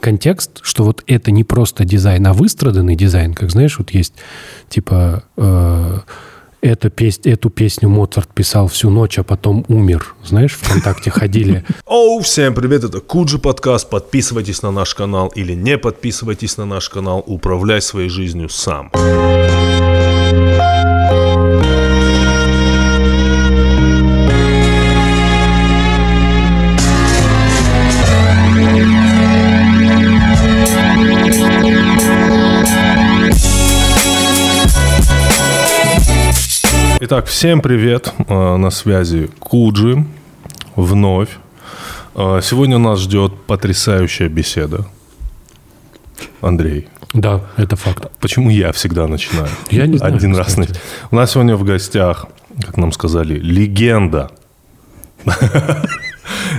контекст, что вот это не просто дизайн, а выстраданный дизайн, как знаешь, вот есть типа э, это пес... эту песню Моцарт писал всю ночь, а потом умер. Знаешь, ВКонтакте ходили. Оу, всем привет, это Куджи подкаст. Подписывайтесь на наш канал или не подписывайтесь на наш канал. Управляй своей жизнью сам. Итак, всем привет. Э, на связи Куджи. Вновь. Э, сегодня нас ждет потрясающая беседа. Андрей. Да, это факт. Почему я всегда начинаю? Я не знаю. Один раз. У нас сегодня в гостях, как нам сказали, легенда.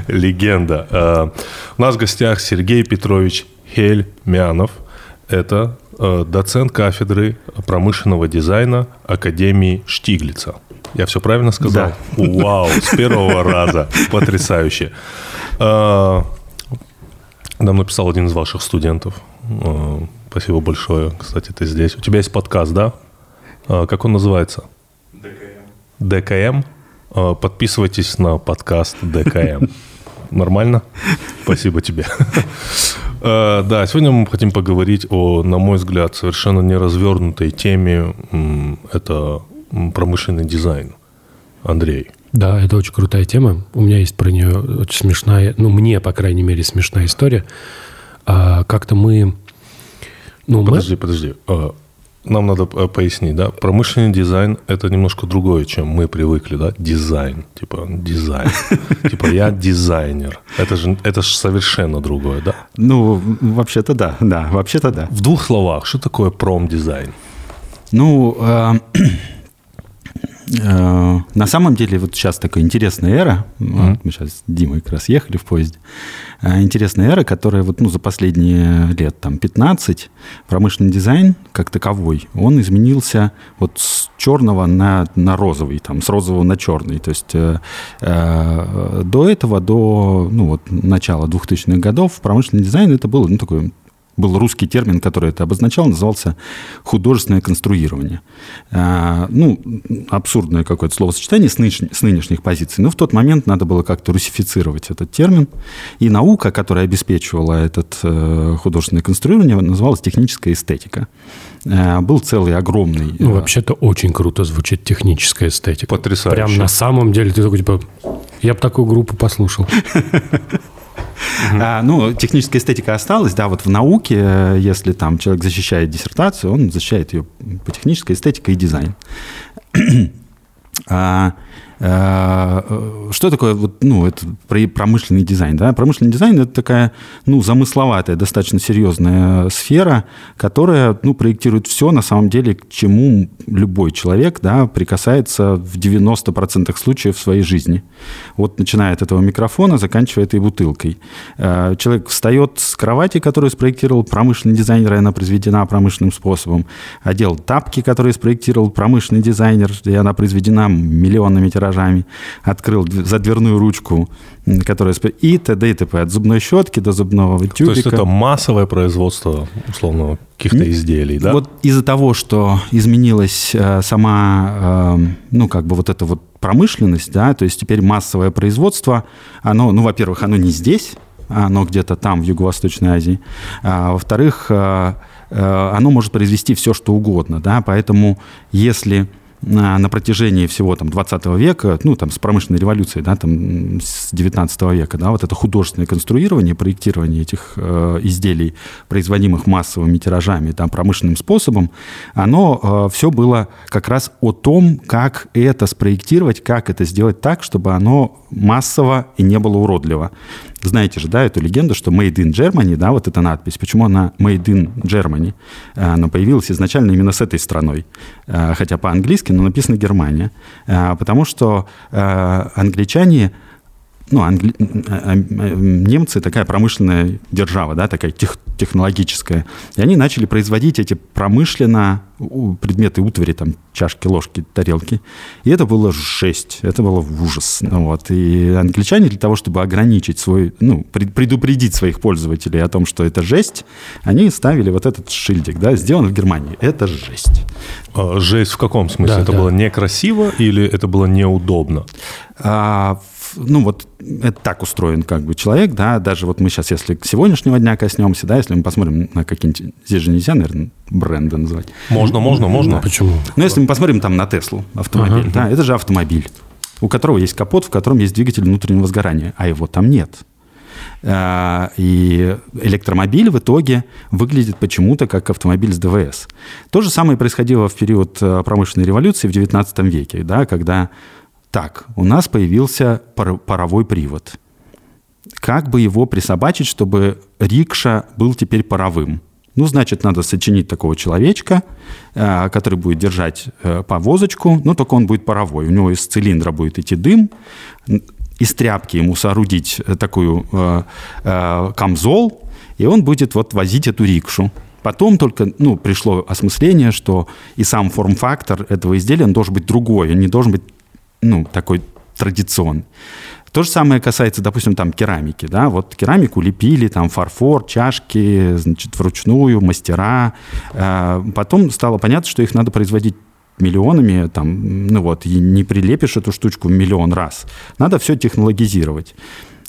Легенда. Э, у нас в гостях Сергей Петрович Хельмянов. Это доцент кафедры промышленного дизайна Академии Штиглица. Я все правильно сказал? Да. Вау, с первого раза. Потрясающе. Э, нам написал один из ваших студентов. Э, спасибо большое. Кстати, ты здесь. У тебя есть подкаст, да? Как он называется? ДКМ. ДКМ? Подписывайтесь на подкаст ДКМ. Нормально? Спасибо тебе. Э, да, сегодня мы хотим поговорить о, на мой взгляд, совершенно неразвернутой теме. Это промышленный дизайн. Андрей. Да, это очень крутая тема. У меня есть про нее очень смешная, ну, мне, по крайней мере, смешная история. А, как-то мы... Ну, подожди, мы... подожди. А, нам надо э, пояснить, да, промышленный дизайн – это немножко другое, чем мы привыкли, да, дизайн, типа дизайн, типа я дизайнер, это же, это же совершенно другое, да? Ну, вообще-то да, да, вообще-то да. В двух словах, что такое промдизайн? Ну, э, на самом деле, вот сейчас такая интересная эра, mm-hmm. мы сейчас с Димой как раз ехали в поезде, э, интересная эра, которая вот, ну, за последние лет там, 15 промышленный дизайн как таковой, он изменился вот с черного на, на розовый, там, с розового на черный. То есть э, э, до этого, до ну, вот, начала 2000-х годов промышленный дизайн это было ну, такое был русский термин, который это обозначал, назывался художественное конструирование. А, ну, абсурдное какое-то словосочетание с, нынешних позиций. Но в тот момент надо было как-то русифицировать этот термин. И наука, которая обеспечивала этот э, художественное конструирование, называлась техническая эстетика. Э, был целый огромный... Ну, вообще-то очень круто звучит техническая эстетика. Потрясающе. Прям на самом деле ты такой, типа, я бы такую группу послушал. Uh-huh. А, ну, техническая эстетика осталась, да, вот в науке, э, если там человек защищает диссертацию, он защищает ее по технической эстетике и дизайн. а, что такое вот, ну, это промышленный дизайн? Да? Промышленный дизайн – это такая ну, замысловатая, достаточно серьезная сфера, которая ну, проектирует все, на самом деле, к чему любой человек да, прикасается в 90% случаев в своей жизни. Вот начиная от этого микрофона, заканчивая этой бутылкой. Э, человек встает с кровати, которую спроектировал промышленный дизайнер, и она произведена промышленным способом. Одел тапки, которые спроектировал промышленный дизайнер, и она произведена миллионами тиражей гаражами, открыл за дверную ручку, которая... И т.д. и т.п. От зубной щетки до зубного тюбика. То есть это массовое производство, условно, каких-то изделий, да? Вот из-за того, что изменилась э, сама, э, ну, как бы вот эта вот промышленность, да, то есть теперь массовое производство, оно, ну, во-первых, оно не здесь, оно где-то там, в Юго-Восточной Азии. А, во-вторых, э, оно может произвести все, что угодно, да, поэтому если на, на протяжении всего там, 20 века, ну, там, с промышленной революцией, да, там, с 19 века, да, вот это художественное конструирование, проектирование этих э, изделий, производимых массовыми тиражами, там, промышленным способом, оно э, все было как раз о том, как это спроектировать, как это сделать так, чтобы оно массово и не было уродливо. Знаете же, да, эту легенду, что Made in Germany, да, вот эта надпись. Почему она Made in Germany? Э, она появилась изначально именно с этой страной. Э, хотя по-английски, но написано Германия. Э, потому что англичане ну, англи... А, а, немцы такая промышленная держава, да, такая тех... технологическая. И они начали производить эти промышленно предметы утвари, там, чашки, ложки, тарелки. И это было жесть, это было ужас. Ну, вот. И англичане для того, чтобы ограничить свой, ну, предупредить своих пользователей о том, что это жесть, они ставили вот этот шильдик, да, сделан в Германии. Это жесть. А, жесть в каком смысле? Да, это да. было некрасиво или это было неудобно? А, ну вот это так устроен как бы человек, да, даже вот мы сейчас, если сегодняшнего дня коснемся, да, если мы посмотрим на какие-нибудь, здесь же нельзя, наверное, бренды называть. Можно, можно, можно. Да. Почему? Ну, если мы посмотрим там на Теслу автомобиль, uh-huh. да, это же автомобиль, у которого есть капот, в котором есть двигатель внутреннего сгорания, а его там нет. А, и электромобиль в итоге выглядит почему-то как автомобиль с ДВС. То же самое происходило в период э, промышленной революции в XIX веке, да, когда так, у нас появился пар паровой привод. Как бы его присобачить, чтобы рикша был теперь паровым? Ну, значит, надо сочинить такого человечка, э, который будет держать э, повозочку, но только он будет паровой. У него из цилиндра будет идти дым, из тряпки ему соорудить э, такую камзол, и он будет вот возить эту рикшу. Потом только ну, пришло осмысление, что и сам форм-фактор этого изделия он должен быть другой, он не должен быть ну, такой традиционный. То же самое касается, допустим, там керамики, да, вот керамику лепили, там фарфор, чашки, значит, вручную, мастера. А, потом стало понятно, что их надо производить миллионами, там, ну вот, и не прилепишь эту штучку миллион раз. Надо все технологизировать.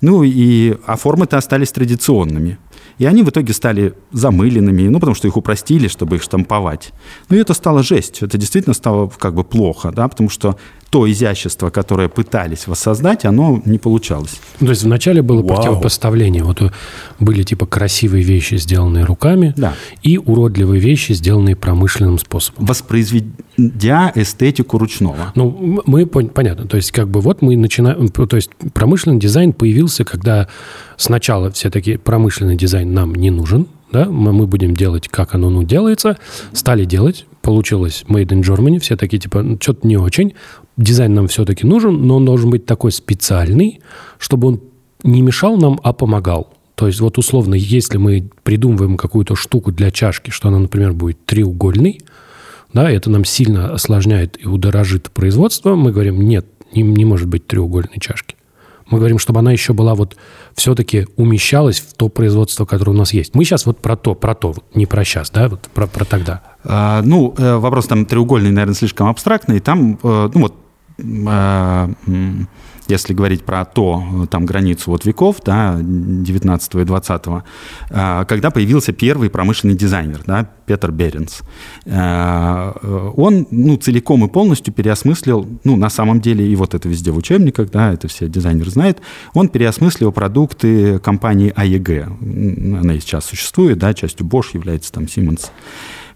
Ну и, а формы-то остались традиционными. И они в итоге стали замыленными, ну, потому что их упростили, чтобы их штамповать. Ну, и это стало жесть. Это действительно стало как бы плохо, да, потому что то изящество, которое пытались воссоздать, оно не получалось. То есть вначале было Вау. противопоставление. Вот были типа красивые вещи, сделанные руками, да. и уродливые вещи, сделанные промышленным способом. Воспроизведя эстетику ручного. Ну, мы, понятно. То есть как бы вот мы начинаем... То есть промышленный дизайн появился, когда сначала все таки промышленный дизайн нам не нужен, да, мы будем делать, как оно ну, делается, стали делать, получилось Made in Germany, все такие, типа, ну, что-то не очень, дизайн нам все-таки нужен, но он должен быть такой специальный, чтобы он не мешал нам, а помогал. То есть вот условно, если мы придумываем какую-то штуку для чашки, что она, например, будет треугольной, да, это нам сильно осложняет и удорожит производство, мы говорим, нет, не, не может быть треугольной чашки. Мы говорим, чтобы она еще была вот все-таки умещалась в то производство, которое у нас есть. Мы сейчас вот про то, про то, не про сейчас, да, вот про, про тогда. А, ну, э, вопрос там треугольный, наверное, слишком абстрактный. Там, э, ну вот, а, если говорить про то, там, границу вот веков, да, 19 и 20 а, когда появился первый промышленный дизайнер, да, Петр Беренс. А, он, ну, целиком и полностью переосмыслил, ну, на самом деле, и вот это везде в учебниках, да, это все дизайнер знает, он переосмыслил продукты компании АЕГ. Она и сейчас существует, да, частью Bosch является там Siemens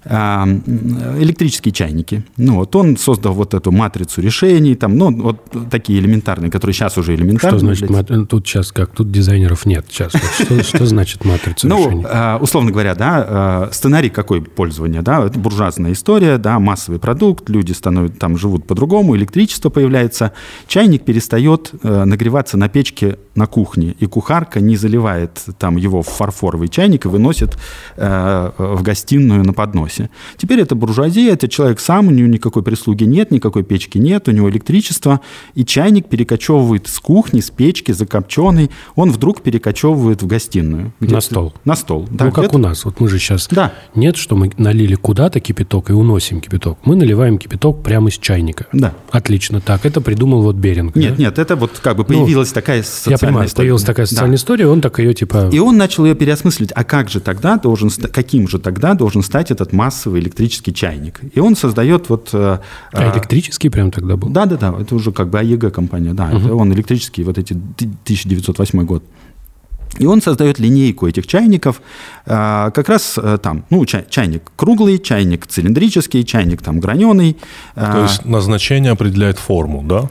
электрические чайники. Ну, вот он создал вот эту матрицу решений, там, ну, вот такие элементарные, которые сейчас уже элементарные. Что значит, мат... тут сейчас как, тут дизайнеров нет сейчас. Что, значит матрицу ну, решений? Ну, условно говоря, да, а, сценарий какой пользования, да, это буржуазная история, да, массовый продукт, люди становятся, там живут по-другому, электричество появляется, чайник перестает э, нагреваться на печке на кухне, и кухарка не заливает там его в фарфоровый чайник и выносит э, в гостиную на подносе. Теперь это буржуазия, это человек сам, у него никакой прислуги нет, никакой печки нет, у него электричество, и чайник перекочевывает с кухни, с печки, закопченный, он вдруг перекочевывает в гостиную. На стол. На стол. Да, ну, как у нас. Вот мы же сейчас... Да. Нет, что мы налили куда-то кипяток и уносим кипяток. Мы наливаем кипяток прямо из чайника. Да. Отлично. Так, это придумал вот Беринг. Нет, да? нет, это вот как бы ну, появилась ну, такая социальная понимаю, история. появилась такая социальная да. история, он так ее типа... И он начал ее переосмысливать. А как же тогда должен, каким же тогда должен стать этот массовый электрический чайник? И он создает вот... Э, а э, электрический прям тогда был? Да, да, да. Это уже как бы АЕГ компания, да. Угу. Это он электрический, вот эти 1908 год. И он создает линейку этих чайников, э, как раз там, ну, чай, чайник круглый, чайник цилиндрический, чайник там граненый. То есть назначение определяет форму, да?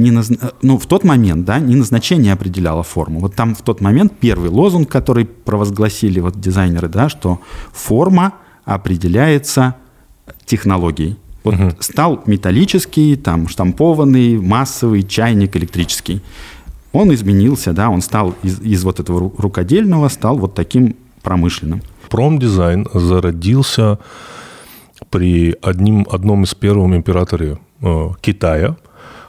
не наз... ну, в тот момент, да, не назначение определяло форму. Вот там в тот момент первый лозунг, который провозгласили вот дизайнеры, да, что форма определяется технологией. Вот угу. стал металлический, там, штампованный, массовый чайник электрический. он изменился, да, он стал из, из вот этого рукодельного, стал вот таким промышленным. Промдизайн зародился при одним, одном из первых императоров э, Китая,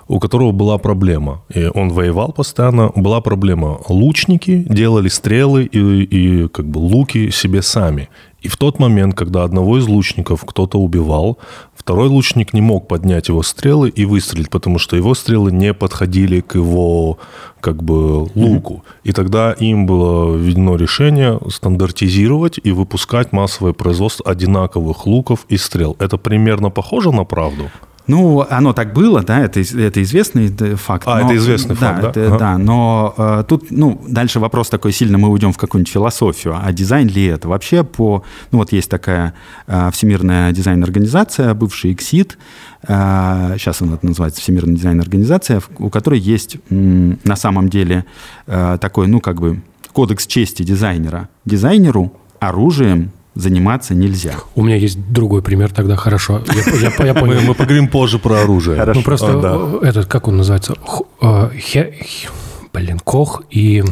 у которого была проблема. И он воевал постоянно. Была проблема. Лучники делали стрелы и, и как бы луки себе сами. И в тот момент, когда одного из лучников кто-то убивал, второй лучник не мог поднять его стрелы и выстрелить, потому что его стрелы не подходили к его как бы луку. И тогда им было введено решение стандартизировать и выпускать массовое производство одинаковых луков и стрел. Это примерно похоже на правду? Ну, оно так было, да, это, это известный факт. А, но, это известный да, факт, да? Это, ага. Да, но э, тут, ну, дальше вопрос такой сильно, мы уйдем в какую-нибудь философию, а дизайн ли это? Вообще по, ну, вот есть такая э, Всемирная дизайн-организация, бывший ИКСИД, э, сейчас она называется Всемирная дизайн-организация, у которой есть м, на самом деле э, такой, ну, как бы кодекс чести дизайнера. Дизайнеру оружием заниматься нельзя. У меня есть другой пример тогда, хорошо. Я, я, я понял. Мы, мы поговорим позже про оружие. Хорошо. Ну, просто а, да. этот, как он называется? Хе, блин, Кох и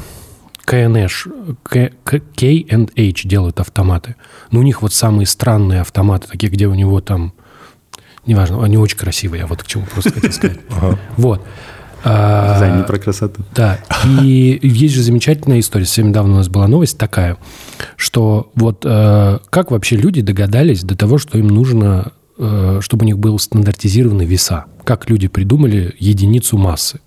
КНХ, K&H делают автоматы. Но у них вот самые странные автоматы, такие, где у него там... Неважно, они очень красивые, я вот к чему просто хотел сказать. Вот. Дизайн не про красоту. Да. И есть же замечательная история. Совсем недавно у нас была новость такая, что вот э, как вообще люди догадались до того, что им нужно, э, чтобы у них был стандартизированный веса? Как люди придумали единицу массы?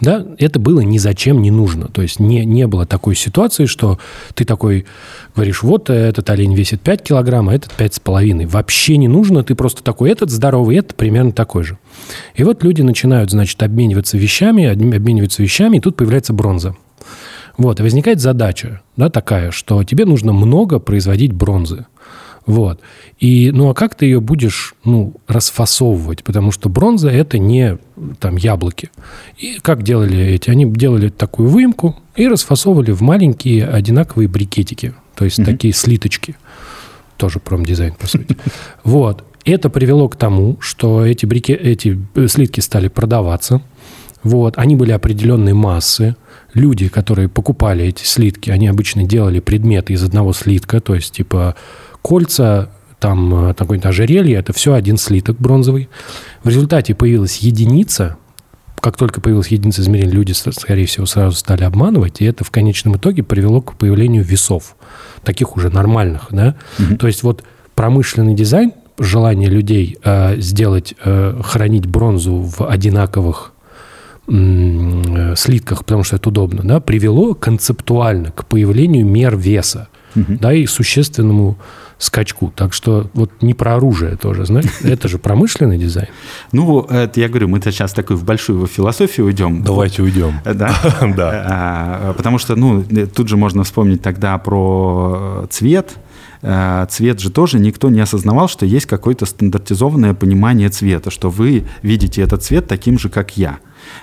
Да, это было ни зачем не нужно. То есть не, не было такой ситуации, что ты такой говоришь, вот этот олень весит 5 килограмм, а этот 5,5. Вообще не нужно, ты просто такой, этот здоровый, этот примерно такой же. И вот люди начинают, значит, обмениваться вещами, обмениваются вещами, и тут появляется бронза. Вот, и возникает задача, да, такая, что тебе нужно много производить бронзы. Вот. И, ну, а как ты ее будешь, ну, расфасовывать? Потому что бронза – это не, там, яблоки. И как делали эти? Они делали такую выемку и расфасовывали в маленькие одинаковые брикетики. То есть, mm-hmm. такие слиточки. Тоже промдизайн, по сути. Вот. Это привело к тому, что эти, брике, эти э, слитки стали продаваться. Вот. Они были определенной массы. Люди, которые покупали эти слитки, они обычно делали предметы из одного слитка, то есть, типа, кольца, там э, какое-то ожерелье, это все один слиток бронзовый. В результате появилась единица, как только появилась единица измерения, люди, скорее всего, сразу стали обманывать, и это в конечном итоге привело к появлению весов, таких уже нормальных, да. Mm-hmm. То есть вот промышленный дизайн, желание людей э, сделать, э, хранить бронзу в одинаковых э, слитках, потому что это удобно, да, привело концептуально к появлению мер веса, mm-hmm. да, и существенному скачку. Так что вот не про оружие тоже, знаешь, это же промышленный дизайн. Ну, это я говорю, мы сейчас такую в большую философию уйдем. Давайте уйдем. Да? Да. А, потому что, ну, тут же можно вспомнить тогда про цвет, а, цвет же тоже никто не осознавал, что есть какое-то стандартизованное понимание цвета, что вы видите этот цвет таким же, как я.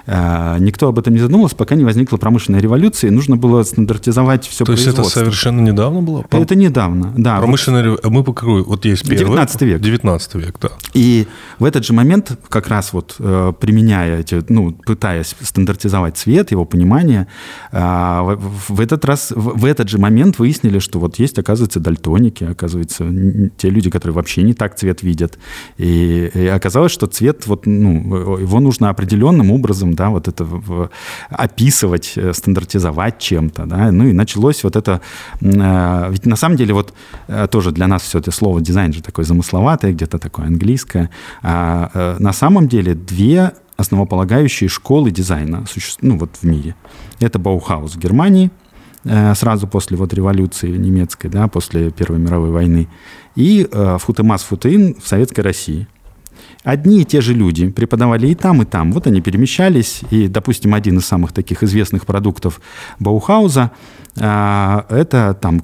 Э, никто об этом не задумывался, пока не возникла промышленная революция, и нужно было стандартизовать все То есть это совершенно недавно было? Это недавно, да. Промышленная вот, мы покрою, вот есть первый. 19 век. 19 век, да. И в этот же момент, как раз вот э, применяя эти, ну, пытаясь стандартизовать цвет, его понимание, э, в этот раз, в этот же момент выяснили, что вот есть, оказывается, дальтоники, оказывается, те люди, которые вообще не так цвет видят. И, и оказалось, что цвет, вот, ну, его нужно определенным образом образом, да, вот это описывать, э, стандартизовать чем-то, да, ну и началось вот это, э, ведь на самом деле вот э, тоже для нас все это слово дизайн же такое замысловатое, где-то такое английское, а на самом деле две основополагающие школы дизайна ну вот в мире. Это Баухаус в Германии, сразу после вот революции немецкой, да, после Первой мировой войны, и ВХУТЕМАС, ВХУТЕИН в Советской России – одни и те же люди преподавали и там, и там. Вот они перемещались, и, допустим, один из самых таких известных продуктов Баухауза а, это там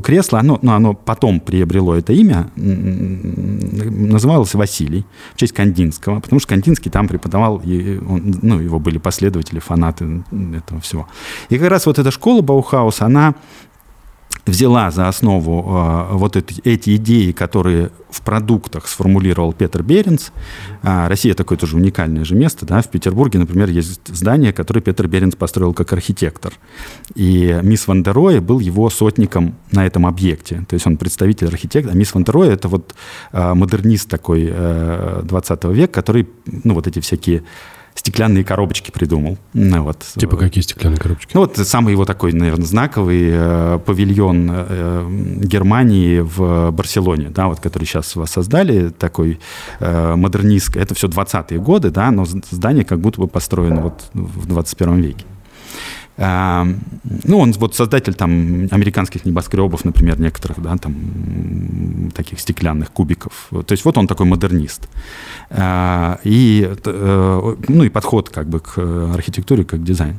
кресло, оно, ну, оно потом приобрело это имя, называлось Василий, в честь Кандинского, потому что Кандинский там преподавал, и он, ну, его были последователи, фанаты этого всего. И как раз вот эта школа Баухауса, она взяла за основу э, вот эти, эти идеи, которые в продуктах сформулировал Петр Беренц. А, Россия такое тоже уникальное же место. Да? В Петербурге, например, есть здание, которое Петр Беренц построил как архитектор. И мисс Ван был его сотником на этом объекте. То есть он представитель архитектора. А мисс Ван это вот э, модернист такой э, 20 века, который ну, вот эти всякие стеклянные коробочки придумал. Ну, вот. Типа какие стеклянные коробочки? Ну, вот самый его такой, наверное, знаковый э, павильон э, Германии в Барселоне, да, вот, который сейчас воссоздали, такой э, модернистский. Это все 20-е годы, да, но здание как будто бы построено вот в 21 веке. Ну, он вот создатель там американских небоскребов, например, некоторых, да, там таких стеклянных кубиков. То есть вот он такой модернист. А, и, э, ну, и подход как бы к архитектуре, как к дизайну.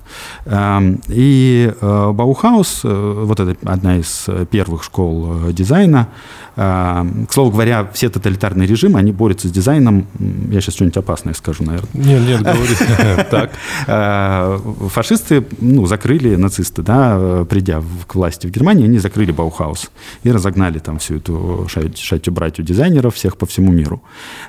И э, Баухаус, э, вот это одна из первых школ дизайна, к слову говоря, все тоталитарные режимы, они борются с дизайном. Я сейчас что-нибудь опасное скажу, наверное. Нет, нет, говори. Так. Фашисты, ну, закрыли нацисты, да, придя к власти в Германии, они закрыли Баухаус и разогнали там всю эту шатью-братью дизайнеров всех по всему миру.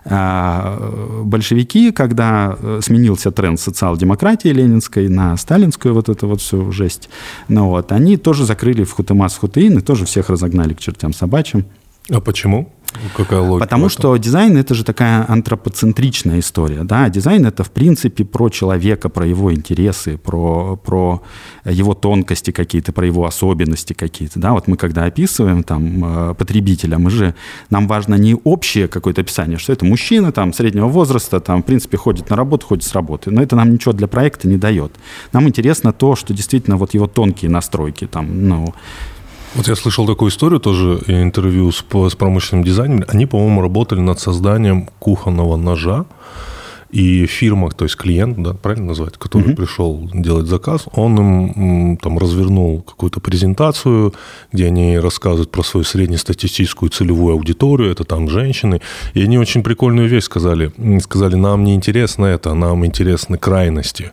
А, большевики, когда э, сменился тренд социал-демократии ленинской на сталинскую вот эту вот всю жесть, ну вот, они тоже закрыли в Хутемас Хутеин и тоже всех разогнали к чертям собачьим. А почему? Какая логика? Потому что дизайн это же такая антропоцентричная история. Да? Дизайн это в принципе про человека, про его интересы, про, про его тонкости какие-то, про его особенности какие-то. Да? Вот мы когда описываем там, э, потребителя, мы же, нам важно не общее какое-то описание, что это мужчина там, среднего возраста, там, в принципе, ходит на работу, ходит с работы. Но это нам ничего для проекта не дает. Нам интересно то, что действительно вот его тонкие настройки, там, ну, вот я слышал такую историю тоже, интервью с, с промышленным дизайнером. Они, по-моему, работали над созданием кухонного ножа. И фирма, то есть клиент, да, правильно назвать, который mm-hmm. пришел делать заказ, он им там развернул какую-то презентацию, где они рассказывают про свою среднестатистическую целевую аудиторию, это там женщины, и они очень прикольную вещь сказали. Сказали, нам не интересно это, нам интересны крайности.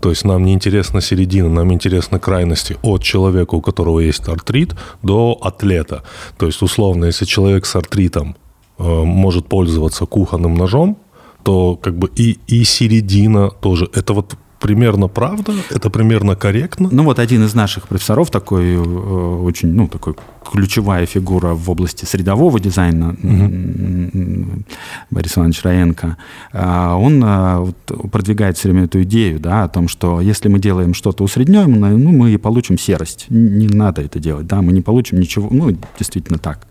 То есть нам не интересна середина, нам интересны крайности от человека, у которого есть артрит, до атлета. То есть, условно, если человек с артритом э, может пользоваться кухонным ножом, то как бы и, и середина тоже. Это вот примерно правда? Это примерно корректно? Ну вот один из наших профессоров, такой э, очень, ну, такой ключевая фигура в области средового дизайна, угу. Борис Иванович Раенко, э, он э, продвигает все время эту идею, да, о том, что если мы делаем что-то усредненное, ну, мы получим серость. Не надо это делать, да, мы не получим ничего, ну, действительно так.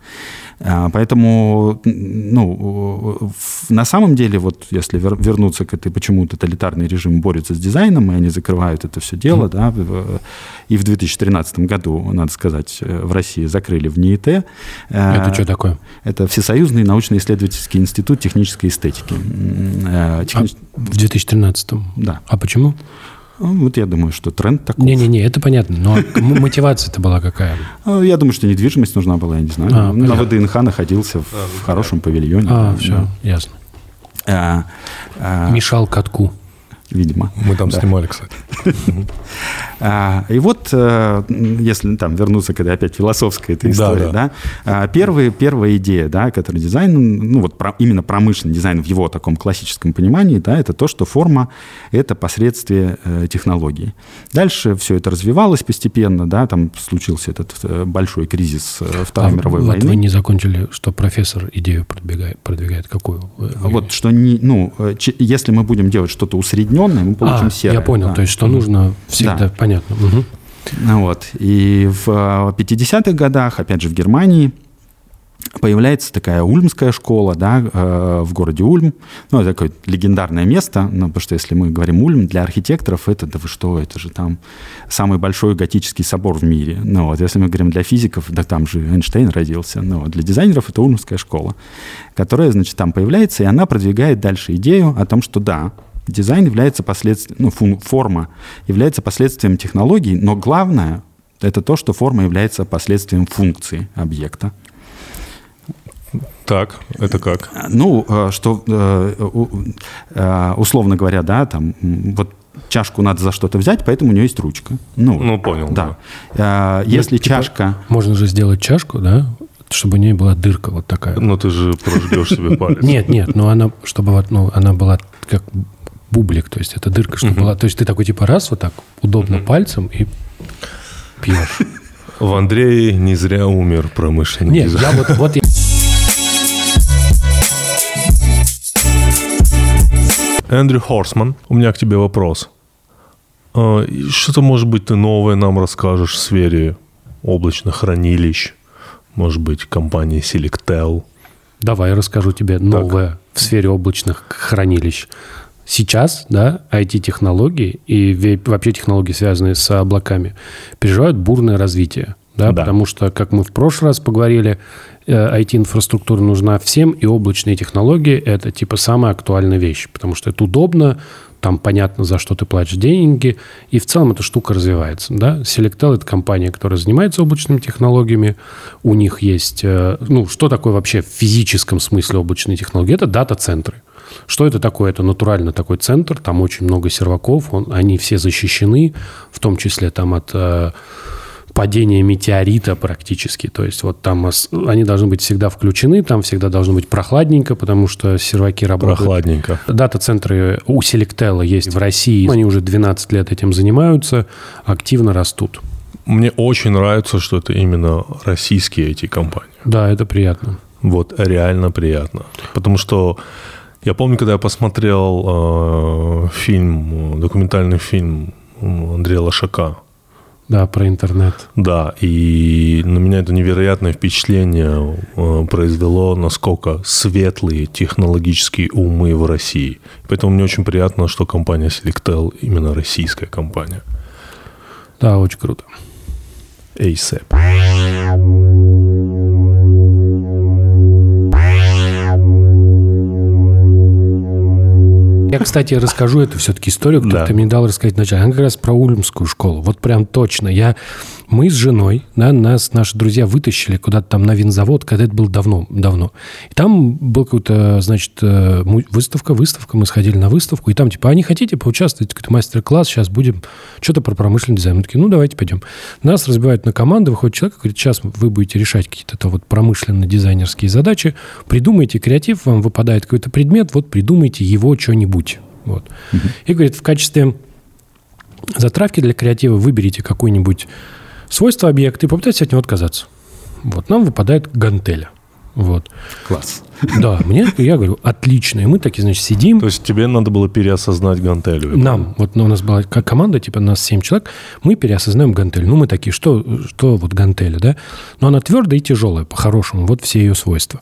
А, поэтому, ну, на самом деле, вот если вернуться к этой, почему тоталитарный режим борется с дизайном, и они закрывают это все дело, да, и в 2013 году, надо сказать, в России закрыли в НИИТ. Это а, что такое? Это Всесоюзный научно-исследовательский институт технической эстетики. А, Техни... А в 2013? Да. А почему? Ну, вот я думаю, что тренд такой. Не-не-не, это понятно. Но мотивация-то была какая? А, я думаю, что недвижимость нужна была, я не знаю. А, На ВДНХ находился в, хорошем павильоне. А, все, ясно. А, а, Мешал катку видимо. Мы там да. снимали, кстати. А, и вот, э, если там вернуться к этой опять философской этой истории, да, а, первая, первая идея, да, которая дизайн, ну вот именно промышленный дизайн в его таком классическом понимании, да, это то, что форма – это последствие э, технологии. Дальше все это развивалось постепенно, да, там случился этот э, большой кризис Второй а мировой вот войны. вы не закончили, что профессор идею продвигает, продвигает какую? Вот, что не, ну, если мы будем делать что-то усредненное, мы получим а, серое. Я понял, да. то есть что нужно всегда, да. понятно. Угу. Вот. И в 50-х годах, опять же, в Германии, появляется такая ульмская школа да, э, в городе Ульм. Ну, это такое легендарное место, ну, потому что если мы говорим Ульм, для архитекторов это, да вы что, это же там самый большой готический собор в мире. Ну, вот, если мы говорим для физиков, да там же Эйнштейн родился. Ну, вот, для дизайнеров это Ульмская школа, которая, значит, там появляется, и она продвигает дальше идею о том, что да, дизайн является последствием, ну, форма является последствием технологий, но главное это то, что форма является последствием функции объекта. Так, это как? Ну, э, что, э, э, условно говоря, да, там, вот чашку надо за что-то взять, поэтому у нее есть ручка. Ну, Ну, понял, да. Э, Если типа- чашка... Можно же сделать чашку, да, чтобы у нее была дырка вот такая. Но ты же прожгешь себе палец. Нет, нет, но она, чтобы вот, ну, она была как бублик, то есть это дырка, чтобы была, то есть ты такой типа раз вот так удобно пальцем и пьешь. В Андрее не зря умер промышленный Нет, дизайн. я вот, вот я- Эндрю Хорсман, у меня к тебе вопрос. А, Что-то, может быть, ты новое нам расскажешь в сфере облачных хранилищ, может быть, компании Selectel. давай я расскажу тебе новое в сфере облачных хранилищ. Сейчас, да, IT-технологии и вообще технологии, связанные с облаками, переживают бурное развитие. Да, Да. Потому что, как мы в прошлый раз поговорили, э, IT-инфраструктура нужна всем, и облачные технологии – это типа самая актуальная вещь, потому что это удобно, там понятно, за что ты платишь деньги, и в целом эта штука развивается. Да? Selectel – это компания, которая занимается облачными технологиями. У них есть... э, Ну, что такое вообще в физическом смысле облачные технологии? Это дата-центры. Что это такое? Это натурально такой центр, там очень много серваков, он, они все защищены, в том числе там от э, падения метеорита практически. То есть вот там они должны быть всегда включены, там всегда должно быть прохладненько, потому что серваки работают. Прохладненько. Дата-центры у Selectel есть в России. Они уже 12 лет этим занимаются, активно растут. Мне очень нравится, что это именно российские эти компании. Да, это приятно. Вот реально приятно. Потому что я помню, когда я посмотрел э, фильм, документальный фильм Андрея Лошака, Да, про интернет. Да, и на меня это невероятное впечатление э, произвело, насколько светлые технологические умы в России. Поэтому мне очень приятно, что компания Selectel именно российская компания. Да, очень круто. ASAP. Я, кстати, расскажу эту все-таки историю, которую Да. ты мне дал рассказать вначале. Она как раз про Ульмскую школу. Вот прям точно. Я, мы с женой, да, нас наши друзья вытащили куда-то там на винзавод, когда это было давно, давно. И там был какой-то, значит, э, выставка, выставка. Мы сходили на выставку, и там типа, а не хотите поучаствовать? Какой-то мастер-класс, сейчас будем что-то про промышленный дизайн. Мы такие, ну, давайте пойдем. Нас разбивают на команды, выходит человек и говорит, сейчас вы будете решать какие-то то вот промышленно-дизайнерские задачи, придумайте креатив, вам выпадает какой-то предмет, вот придумайте его что-нибудь. Вот. И говорит, в качестве затравки для креатива выберите какое-нибудь свойство объекта и попытайтесь от него отказаться. Вот. Нам выпадает гантеля. Вот. Класс. Да, мне, я говорю, отлично. И мы такие, значит, сидим. То есть тебе надо было переосознать гантелю. Нам, вот ну, у нас была ко- команда, типа нас 7 человек, мы переосознаем гантель. Ну, мы такие, что, что вот гантеля, да? Но она твердая и тяжелая, по-хорошему. Вот все ее свойства.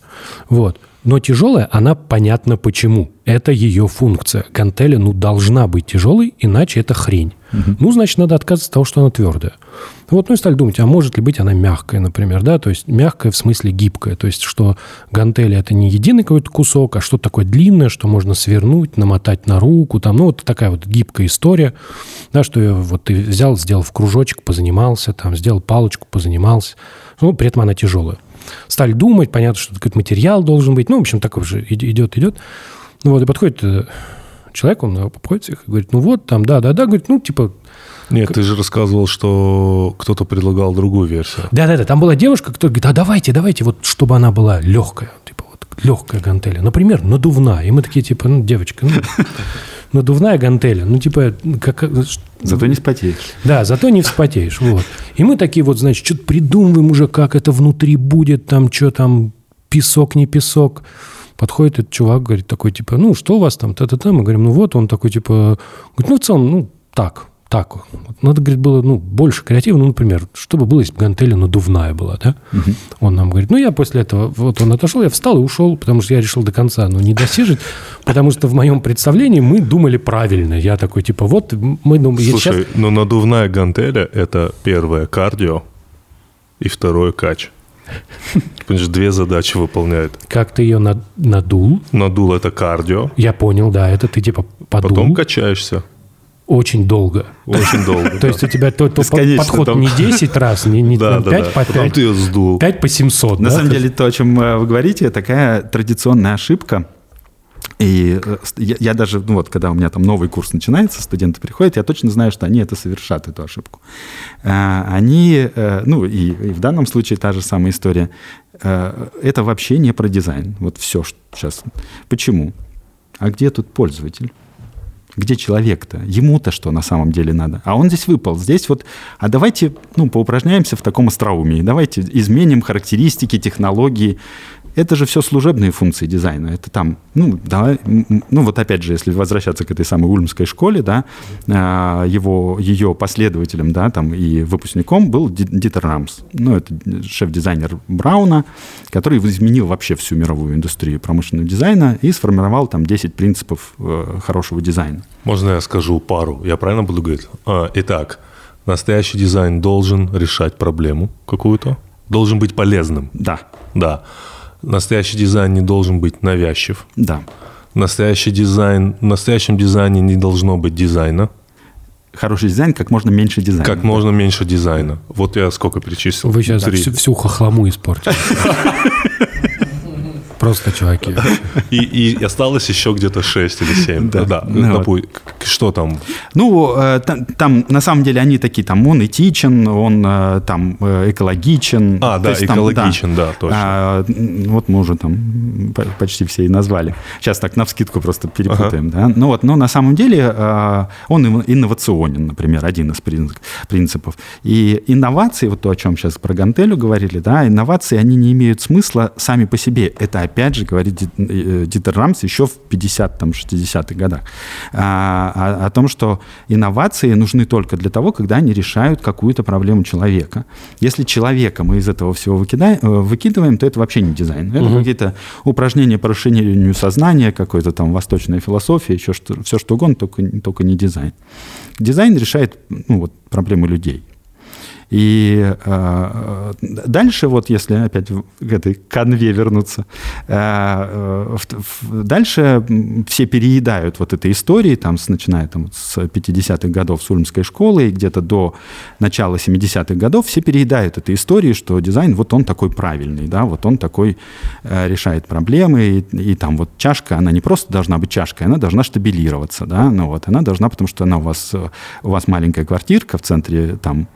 Вот. Но тяжелая, она понятно почему. Это ее функция. Гантеля, ну, должна быть тяжелой, иначе это хрень. Ну, значит, надо отказываться от того, что она твердая. Вот, ну и стали думать, а может ли быть она мягкая, например, да, то есть мягкая в смысле гибкая, то есть что гантели это не единый какой-то кусок, а что-то такое длинное, что можно свернуть, намотать на руку, там, ну вот такая вот гибкая история, да, что вот ты взял, сделал в кружочек, позанимался, там, сделал палочку, позанимался, ну, при этом она тяжелая. Стали думать, понятно, что какой-то материал должен быть, ну, в общем, такой же идет, идет, ну вот, и подходит э, человек, он всех и говорит, ну вот, там, да-да-да, говорит, ну, типа, Нет, ты же рассказывал, что кто-то предлагал другую версию. Да-да-да, там была девушка, которая говорит, а давайте, давайте, вот чтобы она была легкая, типа вот легкая гантеля, например, надувная. И мы такие, типа, ну, девочка, ну, надувная гантеля, ну, типа, как... Зато не спотеешь. Да, зато не вспотеешь, вот. И мы такие вот, значит, что-то придумываем уже, как это внутри будет, там, что там, песок, не песок. Подходит этот чувак, говорит такой, типа, ну, что у вас там, та-та-та. Мы говорим, ну, вот, он такой, типа, говорит, ну, в целом, ну, так, так. Вот надо, говорит, было, ну, больше креатива, ну, например, чтобы было, если бы гантеля надувная была, да? Он нам говорит, ну, я после этого, вот он отошел, я встал и ушел, потому что я решил до конца, ну, не досижить, потому что в моем представлении мы думали правильно. Я такой, типа, вот, мы думаем, Слушай, сейчас- но надувная гантеля – это первое кардио и второе кач. Понимаешь, две задачи выполняет. Как ты ее над- надул? Надул – это кардио, Я понял, да, это ты типа подул потом качаешься очень долго. очень долго. То есть у тебя то, подход не 10 раз, не, не Да, там да, 5 да. по Потом 5, ты ее сдул. 5 по 700. На самом деле, то, о чем э, вы говорите, такая традиционная ошибка И э, я, я даже, ну вот, когда у меня там новый курс начинается, студенты приходят, я точно знаю, что они это совершат, эту ошибку. А, они, э, ну и, и в данном случае та же самая история, э, это вообще не про дизайн. Вот все что сейчас. Почему? А где тут пользователь? Где человек-то? Ему-то что на самом деле надо? А он здесь выпал. Здесь вот, а давайте, ну, поупражняемся в таком остроумии. Давайте изменим характеристики, технологии, это же все служебные функции дизайна. Это там, ну, да, ну вот опять же, если возвращаться к этой самой Ульмской школе, да, а, его, ее последователем, да, там и выпускником был Дитер Рамс. Ну, это шеф-дизайнер Брауна, который изменил вообще всю мировую индустрию промышленного дизайна и сформировал там 10 принципов э, хорошего дизайна. Можно я скажу пару? Я правильно буду говорить? А, итак, настоящий дизайн должен решать проблему какую-то, должен быть полезным. Да. Да. Настоящий дизайн не должен быть навязчив. Да. Настоящий дизайн, в настоящем дизайне не должно быть дизайна. Хороший дизайн, как можно меньше дизайна. Как можно меньше дизайна. Вот я сколько перечислил. Вы сейчас всю, всю хохлому испортили. Просто чуваки. И, и осталось еще где-то 6 или 7. Да. да. Ну, вот. Что там? Ну, э, там, там, на самом деле они такие, там, он этичен, он э, там э, экологичен. А, да, есть, экологичен, там, да. да, точно. А, вот мы уже там почти все и назвали. Сейчас так навскидку просто перепутаем, ага. да. Ну вот, но на самом деле он инновационен, например, один из принципов. И инновации, вот то, о чем сейчас про Гантелю говорили, да, инновации, они не имеют смысла сами по себе. Это опять же говорит э, Дитер Рамс еще в 50-60-х годах, а, о, о том, что инновации нужны только для того, когда они решают какую-то проблему человека. Если человека мы из этого всего выкидаем, э, выкидываем, то это вообще не дизайн. Это угу. какие-то упражнения по расширению сознания, какой-то там восточная философия, еще что, все что угодно, только, только не дизайн. Дизайн решает ну, вот, проблемы людей. И э, дальше, вот если опять к этой канве вернуться, э, э, дальше все переедают вот этой истории, там, с, начиная там, с 50-х годов с Ульмской школы и где-то до начала 70-х годов, все переедают этой истории, что дизайн, вот он такой правильный, да, вот он такой э, решает проблемы, и, и там вот чашка, она не просто должна быть чашкой, она должна стабилироваться, да, ну вот, она должна, потому что она у вас, у вас маленькая квартирка в центре там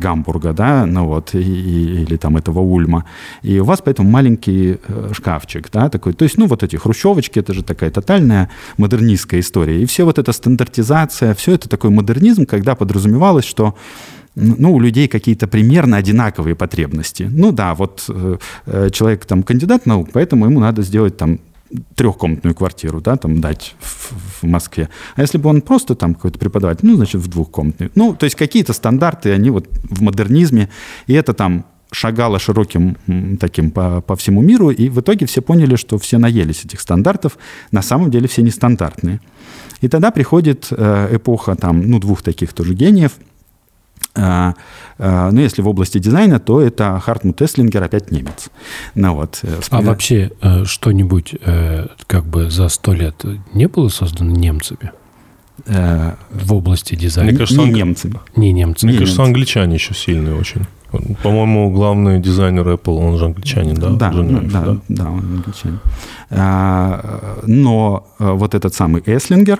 Гамбурга, да, ну вот, и, или там этого Ульма. И у вас поэтому маленький э, шкафчик, да, такой. То есть, ну, вот эти хрущевочки, это же такая тотальная модернистская история. И все вот эта стандартизация, все это такой модернизм, когда подразумевалось, что ну, у людей какие-то примерно одинаковые потребности. Ну да, вот э, э человек там кандидат наук, поэтому ему надо сделать там трехкомнатную квартиру, да, там дать в, в Москве. А если бы он просто там какой-то преподаватель, ну, значит, в двухкомнатную. Ну, то есть какие-то стандарты, они вот в модернизме, и это там шагало широким таким по, по всему миру, и в итоге все поняли, что все наелись этих стандартов, на самом деле все нестандартные. И тогда приходит э, эпоха там, ну, двух таких тоже гениев – ну, если в области дизайна, то это Хартмут Эслингер, опять немец. Ну, вот, э, а вообще э, что-нибудь э, как бы за сто лет не было создано немцами? в области дизайна. Мне кажется, не немцами. Не немцами. Мне кажется, англичане еще сильные очень. По-моему, главный дизайнер Apple, он же англичанин, да? Да, Джон да, да, да, он англичанин. А, но вот этот самый Эслингер,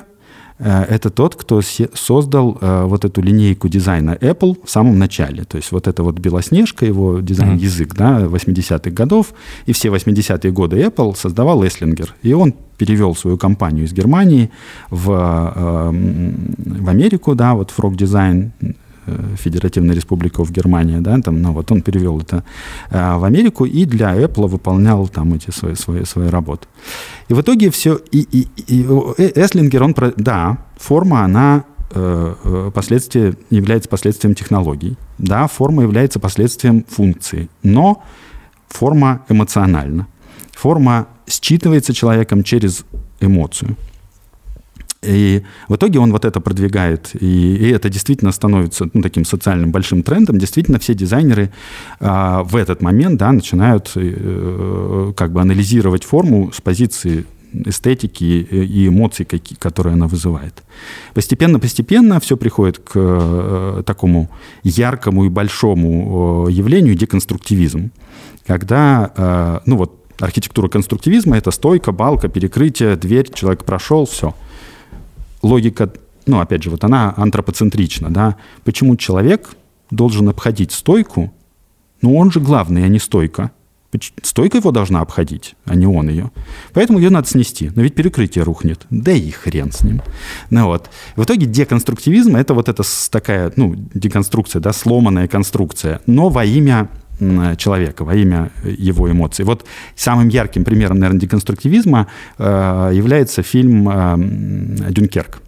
это тот, кто создал э, вот эту линейку дизайна Apple в самом начале. То есть вот эта вот Белоснежка, его дизайн-язык да, 80-х годов, и все 80-е годы Apple создавал Эслингер. И он перевел свою компанию из Германии в, э, в Америку, да, вот Frog Design, Э, Федеративная Республика в Германии, да, там, ну, вот он перевел это э, в Америку и для Apple выполнял там эти свои, свои, свои работы. И в итоге все, и, и, и Эслингер, он, да, форма, она э, последствия, является последствием технологий, да, форма является последствием функции, но форма эмоциональна. Форма считывается человеком через эмоцию. И в итоге он вот это продвигает, и, и это действительно становится ну, таким социальным большим трендом. Действительно, все дизайнеры а, в этот момент да, начинают э, как бы анализировать форму с позиции эстетики и эмоций, которые она вызывает. Постепенно-постепенно все приходит к э, такому яркому и большому явлению деконструктивизм, когда, э, ну вот, архитектура конструктивизма – это стойка, балка, перекрытие, дверь, человек прошел, все. Логика, ну, опять же, вот она антропоцентрична, да. Почему человек должен обходить стойку? Ну, он же главный, а не стойка. Стойка его должна обходить, а не он ее. Поэтому ее надо снести. Но ведь перекрытие рухнет. Да и хрен с ним. Ну вот. В итоге деконструктивизм – это вот эта такая, ну, деконструкция, да, сломанная конструкция, но во имя человека, во имя его эмоций. Вот самым ярким примером, наверное, деконструктивизма э, является фильм э, «Дюнкерк».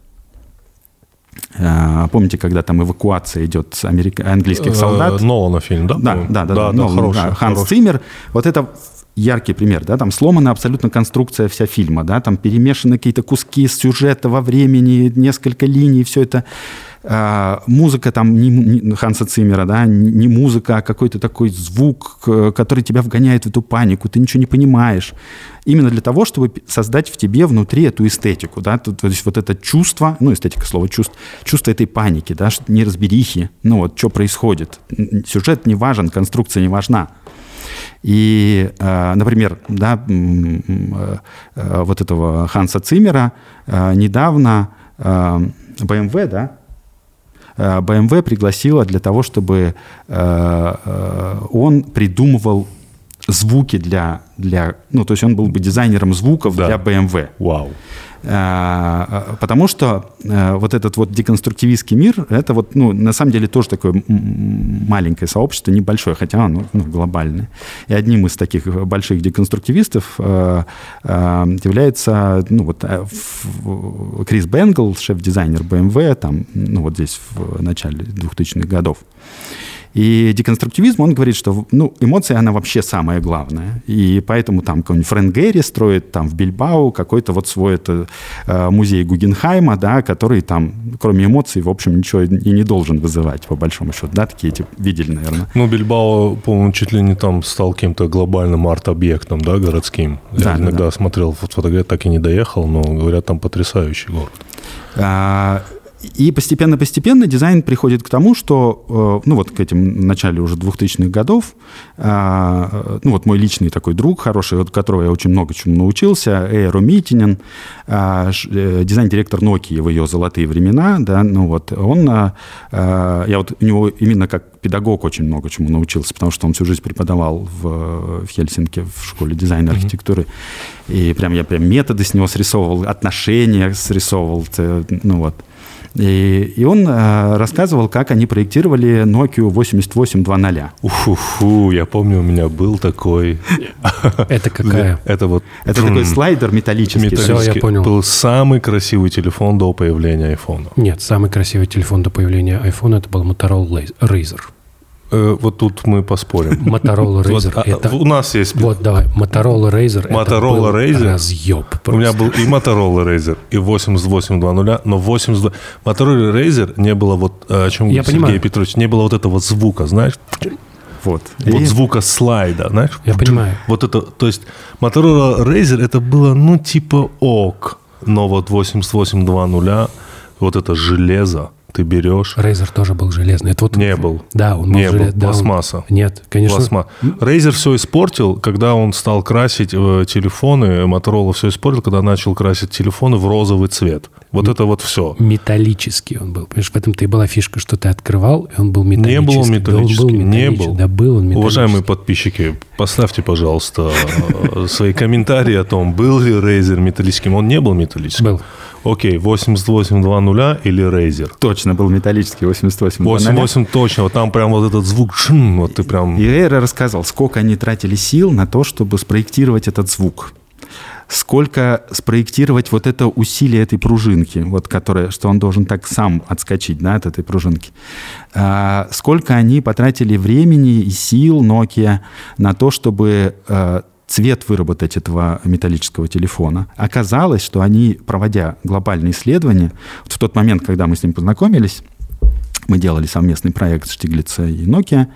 Э, помните, когда там эвакуация идет с америк... английских солдат? Нолана фильм, да? Да, да, да. да, да, Нолан, хороший, да. Ханс хороший. Циммер. Вот это яркий пример, да, там сломана абсолютно конструкция вся фильма, да, там перемешаны какие-то куски сюжета во времени, несколько линий, все это а, музыка там не, не Ханса Циммера, да, не, не музыка, а какой-то такой звук, который тебя вгоняет в эту панику, ты ничего не понимаешь. Именно для того, чтобы создать в тебе внутри эту эстетику, да, то, то есть вот это чувство, ну, эстетика слова чувств, чувство этой паники, да, неразберихи, ну, вот, что происходит. Сюжет не важен, конструкция не важна. И, э, например, да, э, вот этого Ханса Циммера э, недавно BMW, да, BMW пригласила для того, чтобы он придумывал звуки для, для... Ну, то есть он был бы дизайнером звуков да. для BMW. Вау. А, потому что а, вот этот вот деконструктивистский мир, это вот, ну, на самом деле тоже такое маленькое сообщество, небольшое, хотя оно ну, глобальное. И одним из таких больших деконструктивистов а, является, ну, вот Крис Бенгл, шеф-дизайнер BMW, там, ну, вот здесь в начале 2000-х годов. И деконструктивизм, он говорит, что ну, эмоция, она вообще самое главное. И поэтому там какой-нибудь Фрэнк Гэри строит там в Бильбау какой-то вот свой это, э, музей Гугенхайма, да, который там, кроме эмоций, в общем, ничего и не должен вызывать, по большому счету. Да, такие эти видели, наверное. Ну, Бильбао, по-моему, чуть ли не там стал каким-то глобальным арт-объектом, да, городским. Да, Я да, иногда да. смотрел фотографии, так и не доехал, но, говорят, там потрясающий город. А, и постепенно-постепенно дизайн приходит к тому, что, э, ну вот к этим начале уже 2000-х годов, э, ну вот мой личный такой друг хороший, от которого я очень много чему научился, Эйро Митинин, э, дизайн-директор Nokia в ее золотые времена, да, ну вот он, я вот у него именно как педагог очень много чему научился, потому что он всю жизнь преподавал в, в Хельсинки в школе дизайна архитектуры. Mm-hmm. И прям я прям методы с него срисовывал, отношения срисовывал, ну вот. И, и он э, рассказывал, как они проектировали Nokia 8820. Уфу, я помню, у меня был такой. Это какая? Это вот. Это такой слайдер металлический. металлический. Все, я понял. Был самый красивый телефон до появления iPhone. Нет, самый красивый телефон до появления iPhone это был Motorola Razr. Э, вот тут мы поспорим. Motorola Razer вот, это... У нас есть... Вот, давай. Motorola Razer Motorola это Razer. разъеб просто. У меня был и Motorola Razer, и 8820, но 82... Motorola Razer не было вот, э, о чем Я Сергей понимаю. Петрович, не было вот этого звука, знаешь? Вот. Вот и... звука слайда, знаешь? Я понимаю. Вот это, то есть Motorola Razer это было, ну, типа ок, но вот 8820, вот это железо, ты берешь. Razer тоже был железный. Это вот... Не был. Да, он был Не желез... был. Пластмасса. Он... Нет, конечно. Пластма... Razer все испортил, когда он стал красить э, телефоны, Motorola все испортил, когда начал красить телефоны в розовый цвет. Вот М- это вот все. Металлический он был. Понимаешь, в этом-то и была фишка, что ты открывал, и он был металлический. Не был он металлический. Да, он был не был. Да, был он металлический. Уважаемые подписчики, поставьте, пожалуйста, свои комментарии о том, был ли Razer металлическим. Он не был металлическим. Был. Окей, 8820 или Razer? Точно, был металлический 8820. 88 точно, вот там прям вот этот звук, шин, вот ты прям... И Razer рассказывал, сколько они тратили сил на то, чтобы спроектировать этот звук сколько спроектировать вот это усилие этой пружинки, вот которое, что он должен так сам отскочить да, от этой пружинки. А, сколько они потратили времени и сил Nokia на то, чтобы а, цвет выработать этого металлического телефона. Оказалось, что они, проводя глобальные исследования, вот в тот момент, когда мы с ним познакомились, мы делали совместный проект Штиглица и Nokia,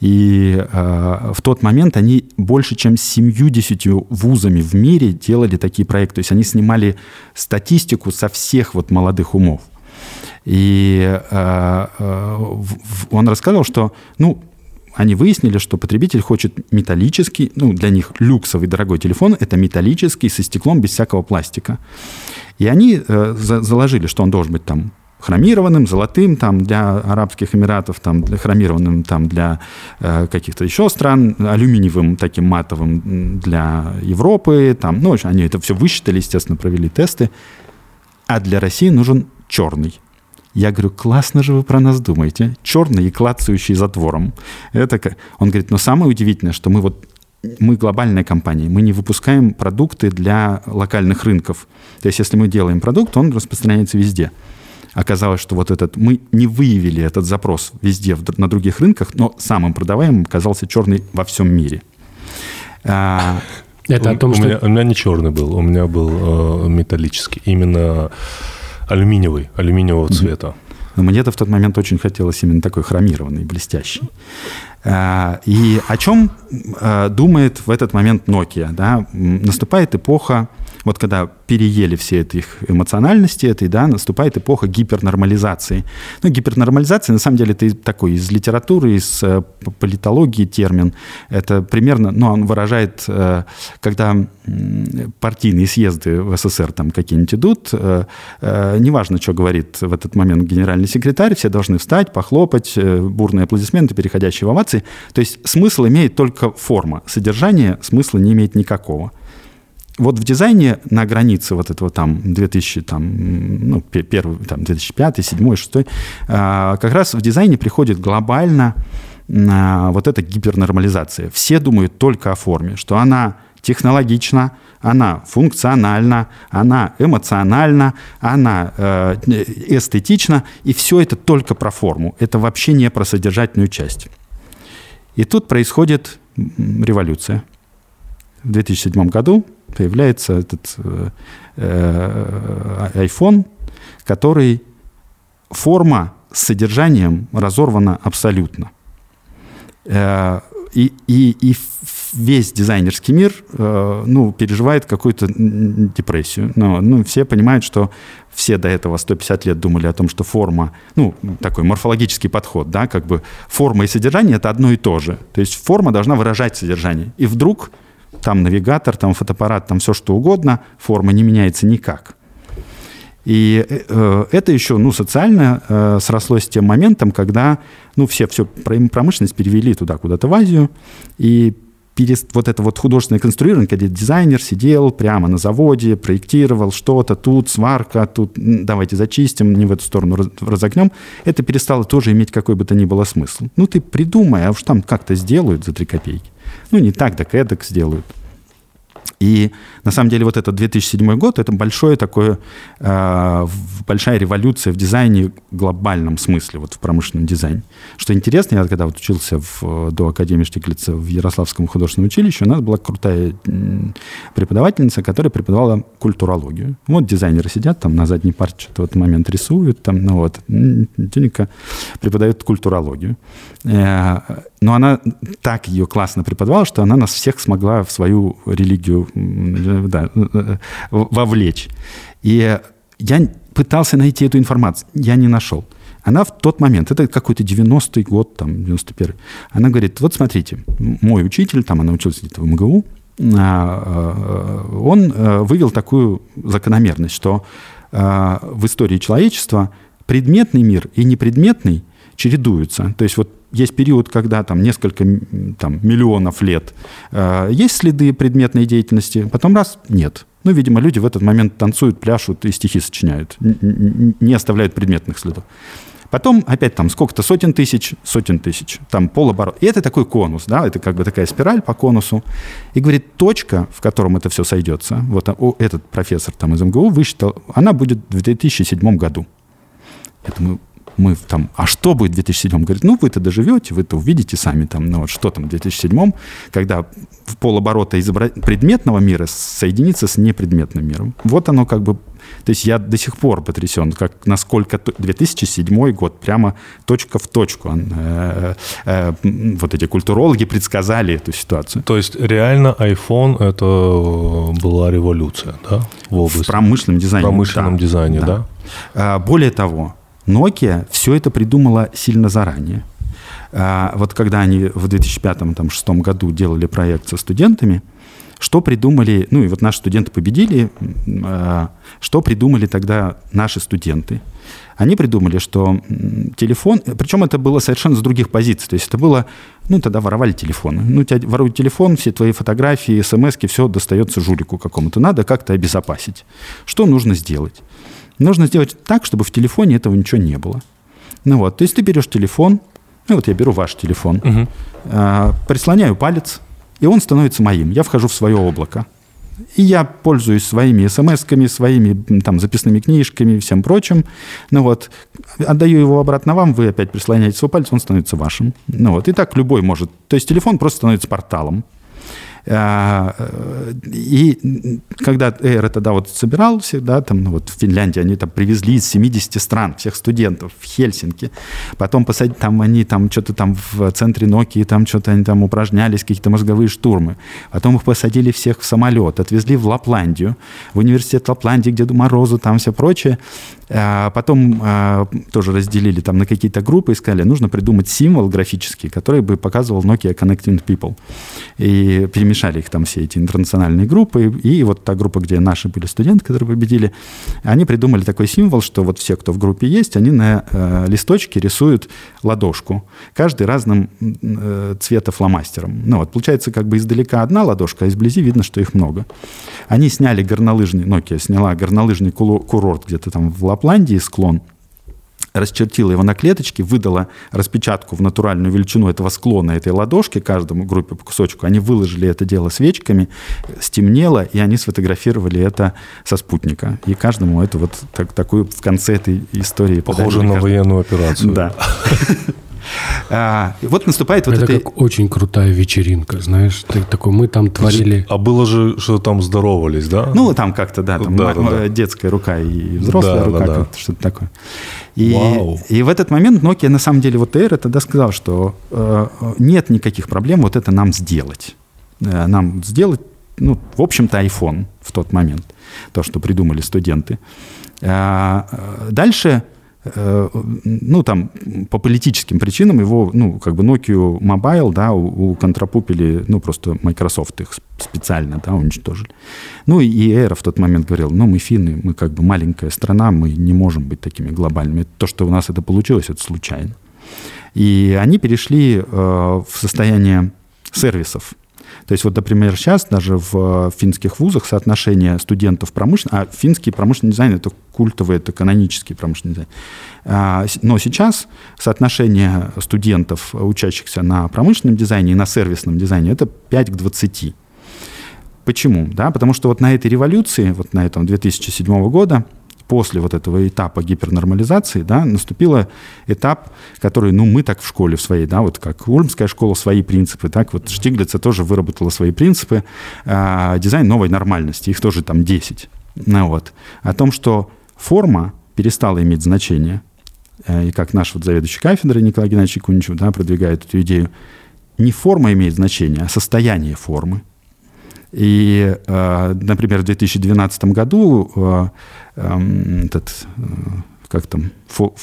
и э, в тот момент они больше, чем 70 вузами в мире делали такие проекты. То есть они снимали статистику со всех вот молодых умов. И э, э, он рассказывал, что, ну, они выяснили, что потребитель хочет металлический, ну, для них люксовый дорогой телефон – это металлический со стеклом без всякого пластика. И они э, за, заложили, что он должен быть там хромированным, золотым там для Арабских Эмиратов, там для хромированным там для э, каких-то еще стран, алюминиевым таким матовым для Европы, там, ну, они это все высчитали, естественно, провели тесты, а для России нужен черный. Я говорю, классно же вы про нас думаете. Черный и клацающий затвором. Это, он говорит, но самое удивительное, что мы вот мы глобальная компания, мы не выпускаем продукты для локальных рынков. То есть, если мы делаем продукт, он распространяется везде. Оказалось, что вот этот мы не выявили этот запрос везде на других рынках, но самым продаваемым оказался черный во всем мире. А, Это о том, у что... Меня, у меня не черный был, у меня был э, металлический. Именно алюминиевый, алюминиевого цвета. Но мне-то в тот момент очень хотелось именно такой хромированный, блестящий. А, и о чем а, думает в этот момент Nokia? Да? Наступает эпоха вот когда переели все эти их эмоциональности этой, да, наступает эпоха гипернормализации. Ну, гипернормализация, на самом деле, это такой из литературы, из э, политологии термин. Это примерно, ну, он выражает, э, когда партийные съезды в СССР там какие-нибудь идут, э, неважно, что говорит в этот момент генеральный секретарь, все должны встать, похлопать, бурные аплодисменты, переходящие в овации. То есть смысл имеет только форма, содержание смысла не имеет никакого вот в дизайне на границе вот этого там 2000, там, ну, первый, там, 2005, 2007, 2006, как раз в дизайне приходит глобально а, вот эта гипернормализация. Все думают только о форме, что она технологична, она функциональна, она эмоциональна, она э, эстетична, и все это только про форму. Это вообще не про содержательную часть. И тут происходит революция. В 2007 году появляется этот э, э, iPhone, который форма с содержанием разорвана абсолютно. Э, и, и, и весь дизайнерский мир э, ну, переживает какую-то депрессию. Но, ну, все понимают, что все до этого 150 лет думали о том, что форма, ну, такой морфологический подход, да, как бы форма и содержание – это одно и то же. То есть форма должна выражать содержание. И вдруг там навигатор, там фотоаппарат, там все что угодно, форма не меняется никак. И э, это еще, ну, социально э, срослось с тем моментом, когда, ну, все, все промышленность перевели туда, куда-то в Азию, и перест... вот это вот художественное конструирование, когда дизайнер сидел прямо на заводе, проектировал что-то, тут сварка, тут давайте зачистим, не в эту сторону разогнем, это перестало тоже иметь какой бы то ни было смысл. Ну, ты придумай, а уж там как-то сделают за три копейки. Ну, не так, так эдак сделают. И на самом деле вот этот 2007 год, это большое такое, э, большая революция в дизайне в глобальном смысле, вот в промышленном дизайне. Что интересно, я когда вот учился в, до Академии Штиглица в Ярославском художественном училище, у нас была крутая преподавательница, которая преподавала культурологию. Вот дизайнеры сидят там на задней парте, что-то в этот момент рисуют, там, ну вот, Тюника преподает культурологию. Э, но она так ее классно преподавала, что она нас всех смогла в свою религию да, вовлечь. И я пытался найти эту информацию, я не нашел. Она в тот момент, это какой-то 90-й год, там, 91-й, она говорит, вот смотрите, мой учитель, там она училась где-то в МГУ, а, а, он э, вывел такую закономерность, что э, в истории человечества предметный мир и непредметный чередуются. То есть вот есть период, когда там несколько там, миллионов лет э, есть следы предметной деятельности, потом раз – нет. Ну, видимо, люди в этот момент танцуют, пляшут и стихи сочиняют, не оставляют предметных следов. Потом опять там сколько-то сотен тысяч, сотен тысяч, там полоборот. И это такой конус, да, это как бы такая спираль по конусу. И говорит, точка, в котором это все сойдется, вот этот профессор там из МГУ высчитал, она будет в 2007 году. Я думаю, мы там, а что будет в 2007? Говорит, ну, вы-то доживете, вы-то увидите сами там, ну, вот что там в 2007, когда в полоборота изобра... предметного мира соединится с непредметным миром. Вот оно как бы то есть я до сих пор потрясен, как насколько 2007 год прямо точка в точку. Э, э, вот эти культурологи предсказали эту ситуацию. То есть реально iPhone это была революция, да? В, области, в промышленном дизайне. В промышленном да, дизайне, да. да. Более того, Nokia все это придумала сильно заранее. А, вот когда они в 2005-2006 году делали проект со студентами, что придумали, ну и вот наши студенты победили, а, что придумали тогда наши студенты? Они придумали, что телефон, причем это было совершенно с других позиций, то есть это было, ну тогда воровали телефоны, ну тебя воруют телефон, все твои фотографии, смс все достается жулику какому-то, надо как-то обезопасить. Что нужно сделать? Нужно сделать так, чтобы в телефоне этого ничего не было. Ну вот, то есть ты берешь телефон, ну вот я беру ваш телефон, угу. э, прислоняю палец, и он становится моим. Я вхожу в свое облако. И я пользуюсь своими смс-ками, своими там, записными книжками и всем прочим. Ну вот, отдаю его обратно вам, вы опять прислоняете свой палец, он становится вашим. Ну вот, и так любой может. То есть телефон просто становится порталом. А, и когда Эйр тогда вот собирался, да, там, ну, вот в Финляндии они там привезли из 70 стран всех студентов в Хельсинки. Потом посадить, там они там что-то там в центре Nokia, там что-то они там упражнялись, какие-то мозговые штурмы. Потом их посадили всех в самолет, отвезли в Лапландию, в университет Лапландии, где Морозу, там все прочее. А потом а, тоже разделили там на какие-то группы и сказали, нужно придумать символ графический, который бы показывал Nokia Connecting People. И перемешали их там все эти интернациональные группы. И вот та группа, где наши были студенты, которые победили, они придумали такой символ, что вот все, кто в группе есть, они на э, листочке рисуют ладошку. Каждый разным э, цвета фломастером. Ну вот, получается, как бы издалека одна ладошка, а изблизи видно, что их много. Они сняли горнолыжный, Nokia сняла горнолыжный курорт где-то там в Лапландии склон, расчертила его на клеточке, выдала распечатку в натуральную величину этого склона, этой ладошки, каждому группе по кусочку. Они выложили это дело свечками, стемнело, и они сфотографировали это со спутника. И каждому это вот так, такую в конце этой истории Похоже на военную операцию. Да. А, вот наступает вот это... Это как очень крутая вечеринка, знаешь. Ты такой, мы там творили... А было же, что там здоровались, да? Ну, там как-то, да, там да, да, да. детская рука и взрослая да, рука, да, да. что-то такое. И, Вау. и в этот момент Nokia, на самом деле, вот Air тогда сказал, что э, нет никаких проблем вот это нам сделать. Э, нам сделать, ну, в общем-то, iPhone в тот момент, то, что придумали студенты. Э, э дальше ну, там, по политическим причинам его, ну, как бы Nokia Mobile, да, уконтрапупили, ну, просто Microsoft их специально, да, уничтожили. Ну, и Эра в тот момент говорил, ну, мы финны, мы как бы маленькая страна, мы не можем быть такими глобальными. То, что у нас это получилось, это случайно. И они перешли э, в состояние сервисов. То есть вот, например, сейчас даже в финских вузах соотношение студентов промышленного, а финский промышленный дизайн это культовый, это канонический промышленный дизайн. А, но сейчас соотношение студентов, учащихся на промышленном дизайне и на сервисном дизайне, это 5 к 20. Почему? Да, потому что вот на этой революции, вот на этом 2007 года, после вот этого этапа гипернормализации, да, наступил этап, который, ну, мы так в школе в своей, да, вот как Ульмская школа свои принципы, так вот Штиглица тоже выработала свои принципы, э, дизайн новой нормальности, их тоже там 10. Ну, вот. О том, что форма перестала иметь значение, э, и как наш вот заведующий кафедрой Николай Геннадьевич Куничев, да, продвигает эту идею, не форма имеет значение, а состояние формы. И, э, например, в 2012 году э, эм, этот, э, как там, фо,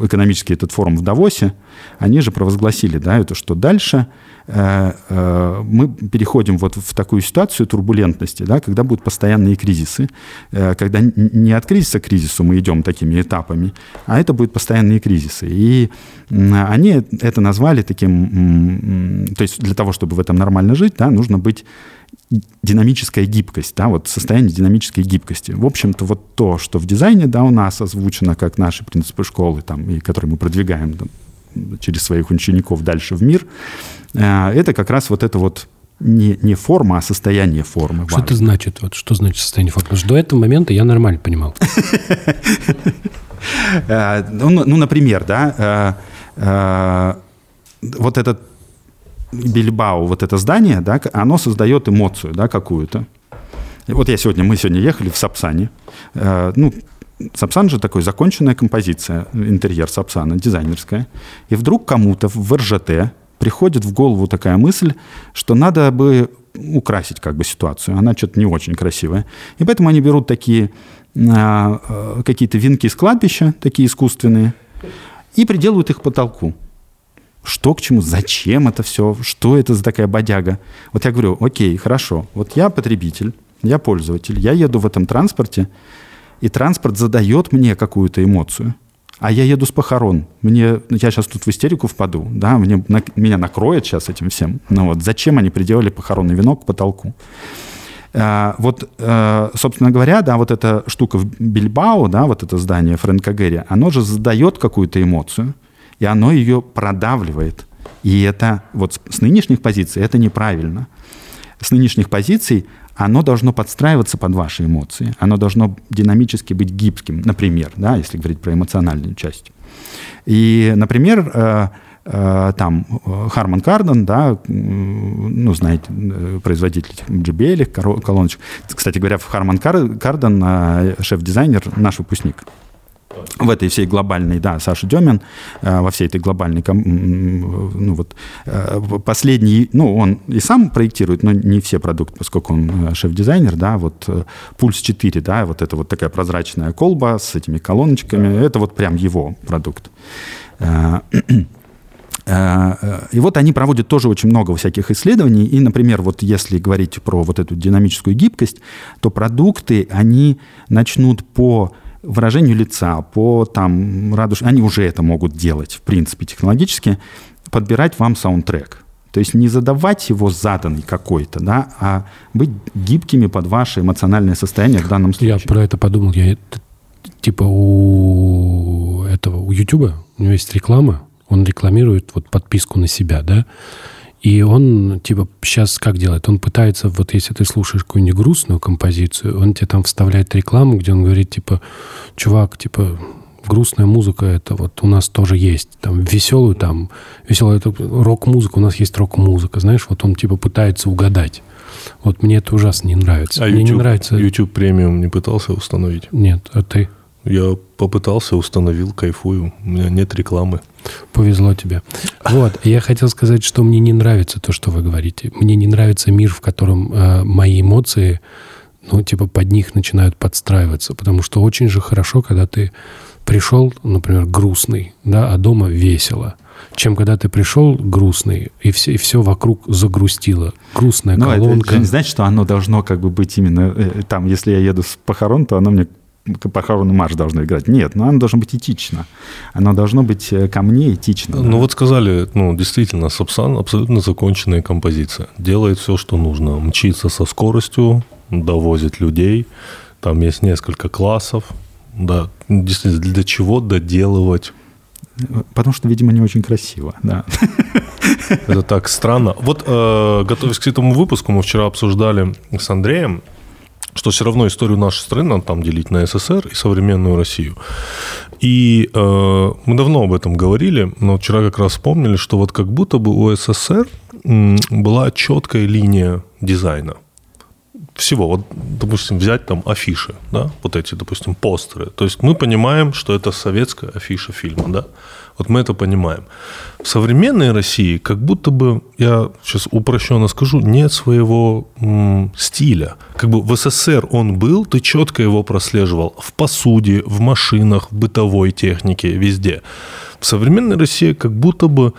экономический этот форум в Давосе, они же провозгласили, да, это что дальше мы переходим вот в такую ситуацию турбулентности, да, когда будут постоянные кризисы, когда не от кризиса к кризису мы идем такими этапами, а это будут постоянные кризисы. И они это назвали таким, то есть для того, чтобы в этом нормально жить, да, нужно быть динамическая гибкость, да, вот состояние динамической гибкости. В общем-то, вот то, что в дизайне, да, у нас озвучено как наши принципы школы, там, и которые мы продвигаем там, через своих учеников дальше в мир, э, это как раз вот это вот не, не форма, а состояние формы. Что это значит? Вот, что значит состояние формы? Потому что до этого момента я нормально понимал. Э, ну, ну, например, да, э, вот этот Бильбао, вот это здание, да, оно создает эмоцию, да, какую-то. Вот я сегодня, мы сегодня ехали в Сапсане. Э, ну, Сапсан же такой законченная композиция, интерьер Сапсана, дизайнерская. И вдруг кому-то в РЖТ приходит в голову такая мысль, что надо бы украсить как бы ситуацию. Она что-то не очень красивая. И поэтому они берут такие э, какие-то венки с кладбища, такие искусственные, и приделывают их к потолку. Что к чему, зачем это все, что это за такая бодяга. Вот я говорю, окей, хорошо, вот я потребитель, я пользователь, я еду в этом транспорте, и транспорт задает мне какую-то эмоцию. А я еду с похорон. Мне, я сейчас тут в истерику впаду, да, мне, на, меня накроет сейчас этим всем. Ну вот, зачем они приделали похоронный венок к потолку? А, вот, а, собственно говоря, да, вот эта штука в Бильбао, да, вот это здание Фрэнка Гэри, оно же задает какую-то эмоцию, и оно ее продавливает. И это вот с нынешних позиций это неправильно. С нынешних позиций оно должно подстраиваться под ваши эмоции, оно должно динамически быть гибким, например, да, если говорить про эмоциональную часть. И, например, э, э, там Харман Карден, да, ну, знаете, э, производитель JBL, колоночек. Кстати говоря, Харман Карден, шеф-дизайнер, наш выпускник в этой всей глобальной, да, Саша Демин, э, во всей этой глобальной, ну вот, э, последний, ну, он и сам проектирует, но не все продукты, поскольку он э, шеф-дизайнер, да, вот Пульс 4, да, вот это вот такая прозрачная колба с этими колоночками, это вот прям его продукт. И вот они проводят тоже очень много всяких исследований. И, например, вот если говорить про вот эту динамическую гибкость, то продукты, они начнут по выражению лица, по там радуж... Они уже это могут делать, в принципе, технологически, подбирать вам саундтрек. То есть не задавать его заданный какой-то, да, а быть гибкими под ваше эмоциональное состояние в данном случае. Я про это подумал. Я, типа у этого, у Ютуба, у него есть реклама, он рекламирует вот подписку на себя, да, и он, типа, сейчас как делает? Он пытается, вот если ты слушаешь какую-нибудь грустную композицию, он тебе там вставляет рекламу, где он говорит, типа, чувак, типа, грустная музыка это вот у нас тоже есть. Там веселую, там, веселая это рок-музыка, у нас есть рок-музыка. Знаешь, вот он типа пытается угадать. Вот мне это ужасно не нравится. А мне YouTube, не нравится... YouTube премиум не пытался установить? Нет, а ты? Я попытался, установил, кайфую. У меня нет рекламы. Повезло тебе. Вот, я хотел сказать, что мне не нравится то, что вы говорите. Мне не нравится мир, в котором э, мои эмоции, ну, типа, под них начинают подстраиваться. Потому что очень же хорошо, когда ты пришел, например, грустный, да, а дома весело чем когда ты пришел грустный, и все, и все вокруг загрустило. Грустная ну, колонка. Это не значит, что оно должно как бы быть именно э, там, если я еду с похорон, то оно мне похоронный марш должно играть. Нет, но оно должно быть этично. Оно должно быть э, ко мне этично. Ну да. вот сказали, ну действительно, Сапсан абсолютно законченная композиция. Делает все, что нужно. Мчится со скоростью, довозит людей. Там есть несколько классов. Да, действительно, для чего доделывать Потому что, видимо, не очень красиво, да. Это так странно. Вот, э, готовясь к этому выпуску, мы вчера обсуждали с Андреем что все равно историю нашей страны надо там делить на СССР и современную Россию. И э, мы давно об этом говорили, но вчера как раз вспомнили, что вот как будто бы у СССР была четкая линия дизайна всего. Вот, допустим, взять там афиши, да, вот эти, допустим, постеры. То есть мы понимаем, что это советская афиша фильма, да. Вот мы это понимаем. В современной России как будто бы, я сейчас упрощенно скажу, нет своего м, стиля. Как бы в СССР он был, ты четко его прослеживал в посуде, в машинах, в бытовой технике, везде. В современной России как будто бы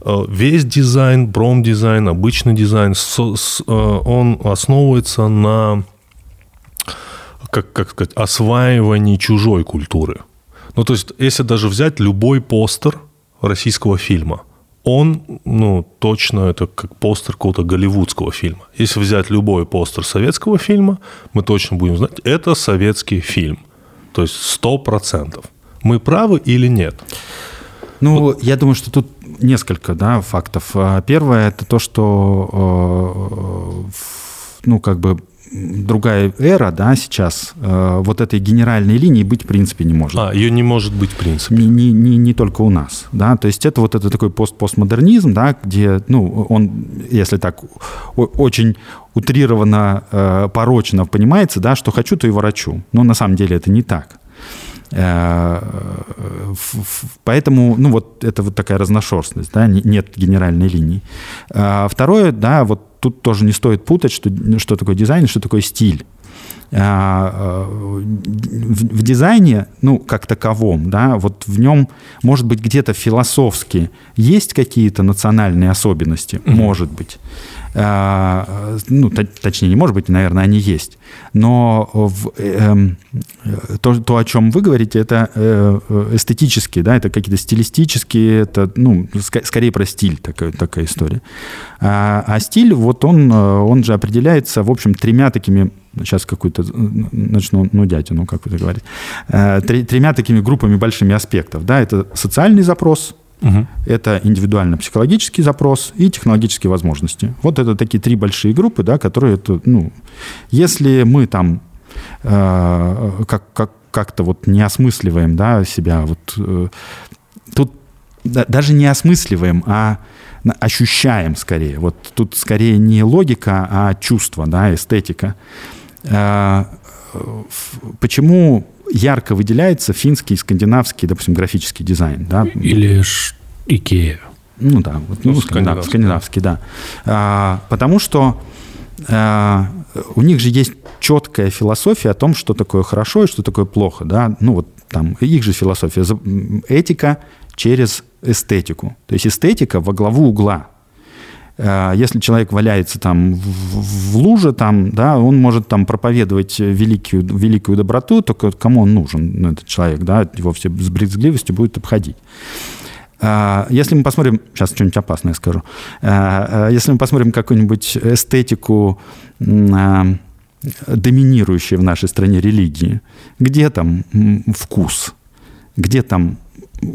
э, весь дизайн, бром-дизайн, обычный дизайн, э, он основывается на как, как сказать, осваивании чужой культуры. Ну, то есть, если даже взять любой постер российского фильма, он, ну, точно это как постер какого-то голливудского фильма. Если взять любой постер советского фильма, мы точно будем знать, это советский фильм. То есть сто процентов. Мы правы или нет? Ну, вот. я думаю, что тут несколько да, фактов. А, первое это то, что э, ну, как бы другая эра, да, сейчас, э, вот этой генеральной линии быть в принципе не может. А, ее не может быть в принципе. Не, не, не, не только у нас, да, то есть это вот это такой пост постмодернизм, да, где, ну, он, если так очень утрированно, э, порочно понимается, да, что хочу, то и ворочу. Но на самом деле это не так. Э, поэтому, ну, вот это вот такая разношерстность, да, нет генеральной линии. А второе, да, вот тут тоже не стоит путать, что, что такое дизайн и что такое стиль. А, в, в дизайне, ну, как таковом, да, вот в нем, может быть, где-то философски есть какие-то национальные особенности, mm-hmm. может быть. А, ну, точнее, не может быть, наверное, они есть. Но в, э, то, то, о чем вы говорите, это э, эстетические, да, это какие-то стилистические, это, ну, ск- скорее про стиль такая, такая история. А, а стиль, вот он, он же определяется, в общем, тремя такими сейчас какую-то начну нудятину, как вы говорите, э, тремя такими группами большими аспектов. Да, это социальный запрос, Угу. Это индивидуально-психологический запрос и технологические возможности. Вот это такие три большие группы, да, которые, это, ну, если мы там э, как, как, как-то вот не осмысливаем да, себя, вот, э, тут да, даже не осмысливаем, а ощущаем скорее. Вот тут скорее не логика, а чувство, да, эстетика. Э, почему ярко выделяется финский, скандинавский, допустим, графический дизайн. Да? Или Икея. Ну да, вот, ну, ну, скандинавский, скандинавский, да. А, потому что а, у них же есть четкая философия о том, что такое хорошо и что такое плохо. Да? Ну вот там их же философия. Этика через эстетику. То есть эстетика во главу угла. Э, если человек валяется там в, луже, там, да, он может там проповедовать великую, великую доброту, только кому он нужен, ну, этот человек, да, его все с брезгливостью будет обходить. Э, если мы посмотрим, сейчас что-нибудь опасное скажу, э, если мы посмотрим какую-нибудь эстетику доминирующей в нашей стране религии, где там вкус, где там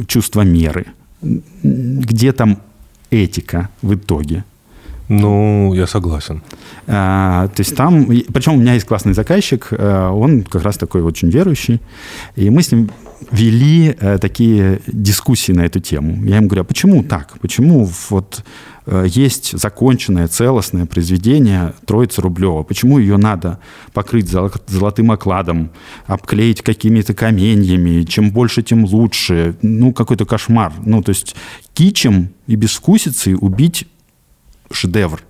чувство меры, где там этика в итоге – ну, я согласен. А, то есть там, причем у меня есть классный заказчик, э, он как раз такой очень верующий, и мы с ним вели э, такие дискуссии на эту тему. Я ему говорю, а почему так? Почему вот э, есть законченное, целостное произведение Троицы Рублева. Почему ее надо покрыть золотым окладом, обклеить какими-то каменьями? Чем больше, тем лучше. Ну, какой-то кошмар. Ну, то есть кичем и безвкусицей убить шедевр.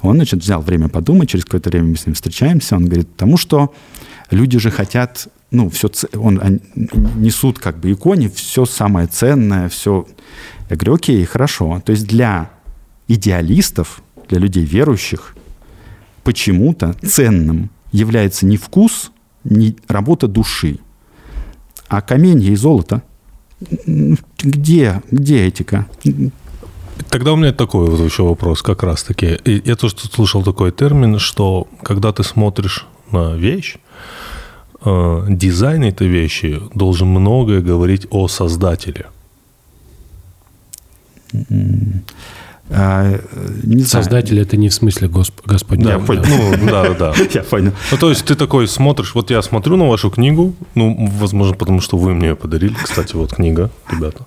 Он, значит, взял время подумать, через какое-то время мы с ним встречаемся, он говорит, потому что люди же хотят, ну, все, он, они несут как бы иконе все самое ценное, все. Я говорю, окей, хорошо. То есть для идеалистов, для людей верующих, почему-то ценным является не вкус, не работа души, а каменья и золото. Где, где этика? Тогда у меня такой вот еще вопрос как раз-таки. Я тоже слышал такой термин, что когда ты смотришь на вещь, э, дизайн этой вещи должен многое говорить о создателе. А, не Создатель это не в смысле Госп... Господь. Да, понял. Ну, да, да. Я понял. Ну, то есть ты такой смотришь, вот я смотрю на вашу книгу, ну, возможно, потому что вы мне ее подарили. Кстати, вот книга, ребята.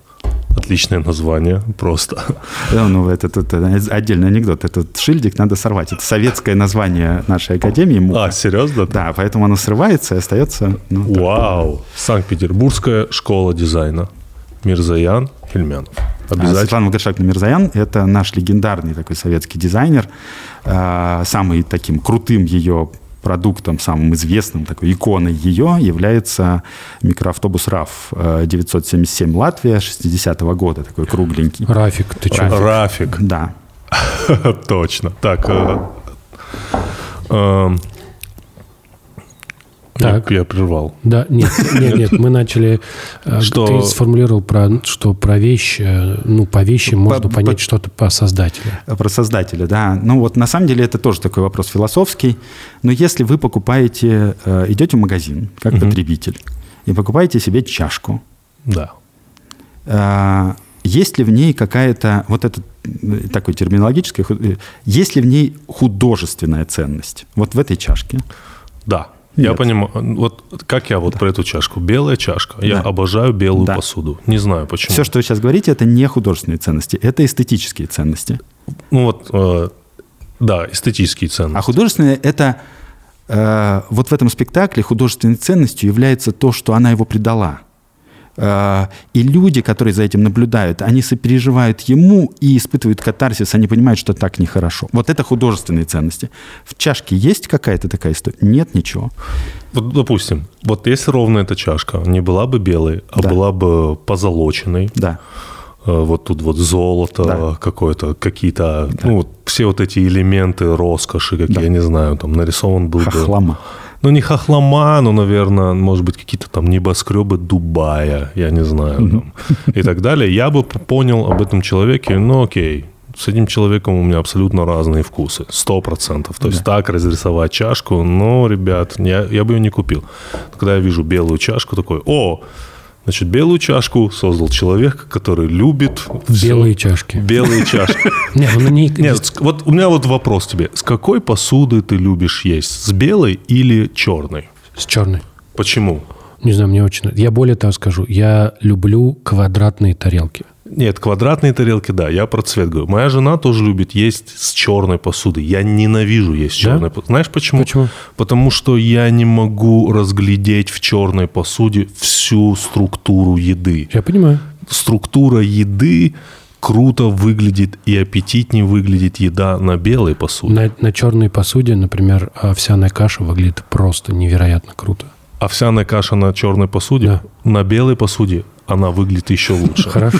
Отличное название, просто. Да, ну, это, это, это отдельный анекдот. Этот шильдик надо сорвать. Это советское название нашей академии. МУКа. А, серьезно? Да, поэтому оно срывается и остается... Ну, Вау! Санкт-Петербургская школа дизайна. Мирзаян Хельмянов. А, Обязательно. Светлана Гашакна Мирзаян – это наш легендарный такой советский дизайнер. А, самый таким крутым ее продуктом, самым известным, такой иконой ее является микроавтобус РАФ 977 Латвия 60-го года, такой кругленький. Рафик, ты что? Рафик. Рафик. Да. Точно. Так, э, э, так. Я, прервал. Да, нет, нет, нет, мы начали... Э, что... Ты сформулировал, про, что про вещи, ну, по вещи можно по, понять по, что-то по создателю. Про создателя, да. Ну, вот на самом деле это тоже такой вопрос философский. Но если вы покупаете, э, идете в магазин, как угу. потребитель, и покупаете себе чашку. Да. Э, есть ли в ней какая-то, вот это такой терминологический, есть ли в ней художественная ценность? Вот в этой чашке? Да. Я понимаю. Вот как я вот да. про эту чашку. Белая чашка. Да. Я обожаю белую да. посуду. Не знаю почему. Все, что вы сейчас говорите, это не художественные ценности, это эстетические ценности. Ну вот, э, да, эстетические ценности. А художественные это э, вот в этом спектакле художественной ценностью является то, что она его предала. Э, и люди, которые за этим наблюдают, они сопереживают ему и испытывают катарсис, они понимают, что так нехорошо. Вот это художественные ценности. В чашке есть какая-то такая история? Нет ничего. Вот, допустим, вот если ровно эта чашка не была бы белой, а Да. была бы позолоченной, Да. э, вот тут вот золото Да. какое-то, какие-то, ну вот все вот эти элементы роскоши, как Да. я не знаю, там нарисован был бы... Ну, не хохлома, но, наверное, может быть, какие-то там небоскребы Дубая, я не знаю, там, и так далее. Я бы понял об этом человеке, ну, окей, с этим человеком у меня абсолютно разные вкусы, сто процентов. То есть так разрисовать чашку, ну, ребят, я, я бы ее не купил. Когда я вижу белую чашку, такой, о, значит, белую чашку создал человек, который любит Белые чашки. белые чашки. Ну не... Нет, вот у меня вот вопрос тебе. С какой посуды ты любишь есть? С белой или черной? С черной. Почему? Не знаю, мне очень... Я более того скажу. Я люблю квадратные тарелки. Нет, квадратные тарелки, да, я про цвет говорю. Моя жена тоже любит есть с черной посудой. Я ненавижу есть с Да? черной посудой. Знаешь почему? Почему? Потому что я не могу разглядеть в черной посуде всю структуру еды. Я понимаю. Структура еды круто выглядит и аппетитнее выглядит еда на белой посуде. На, на черной посуде, например, овсяная каша выглядит просто невероятно круто. Овсяная каша на черной посуде, Да. на белой посуде она выглядит еще лучше. Хорошо.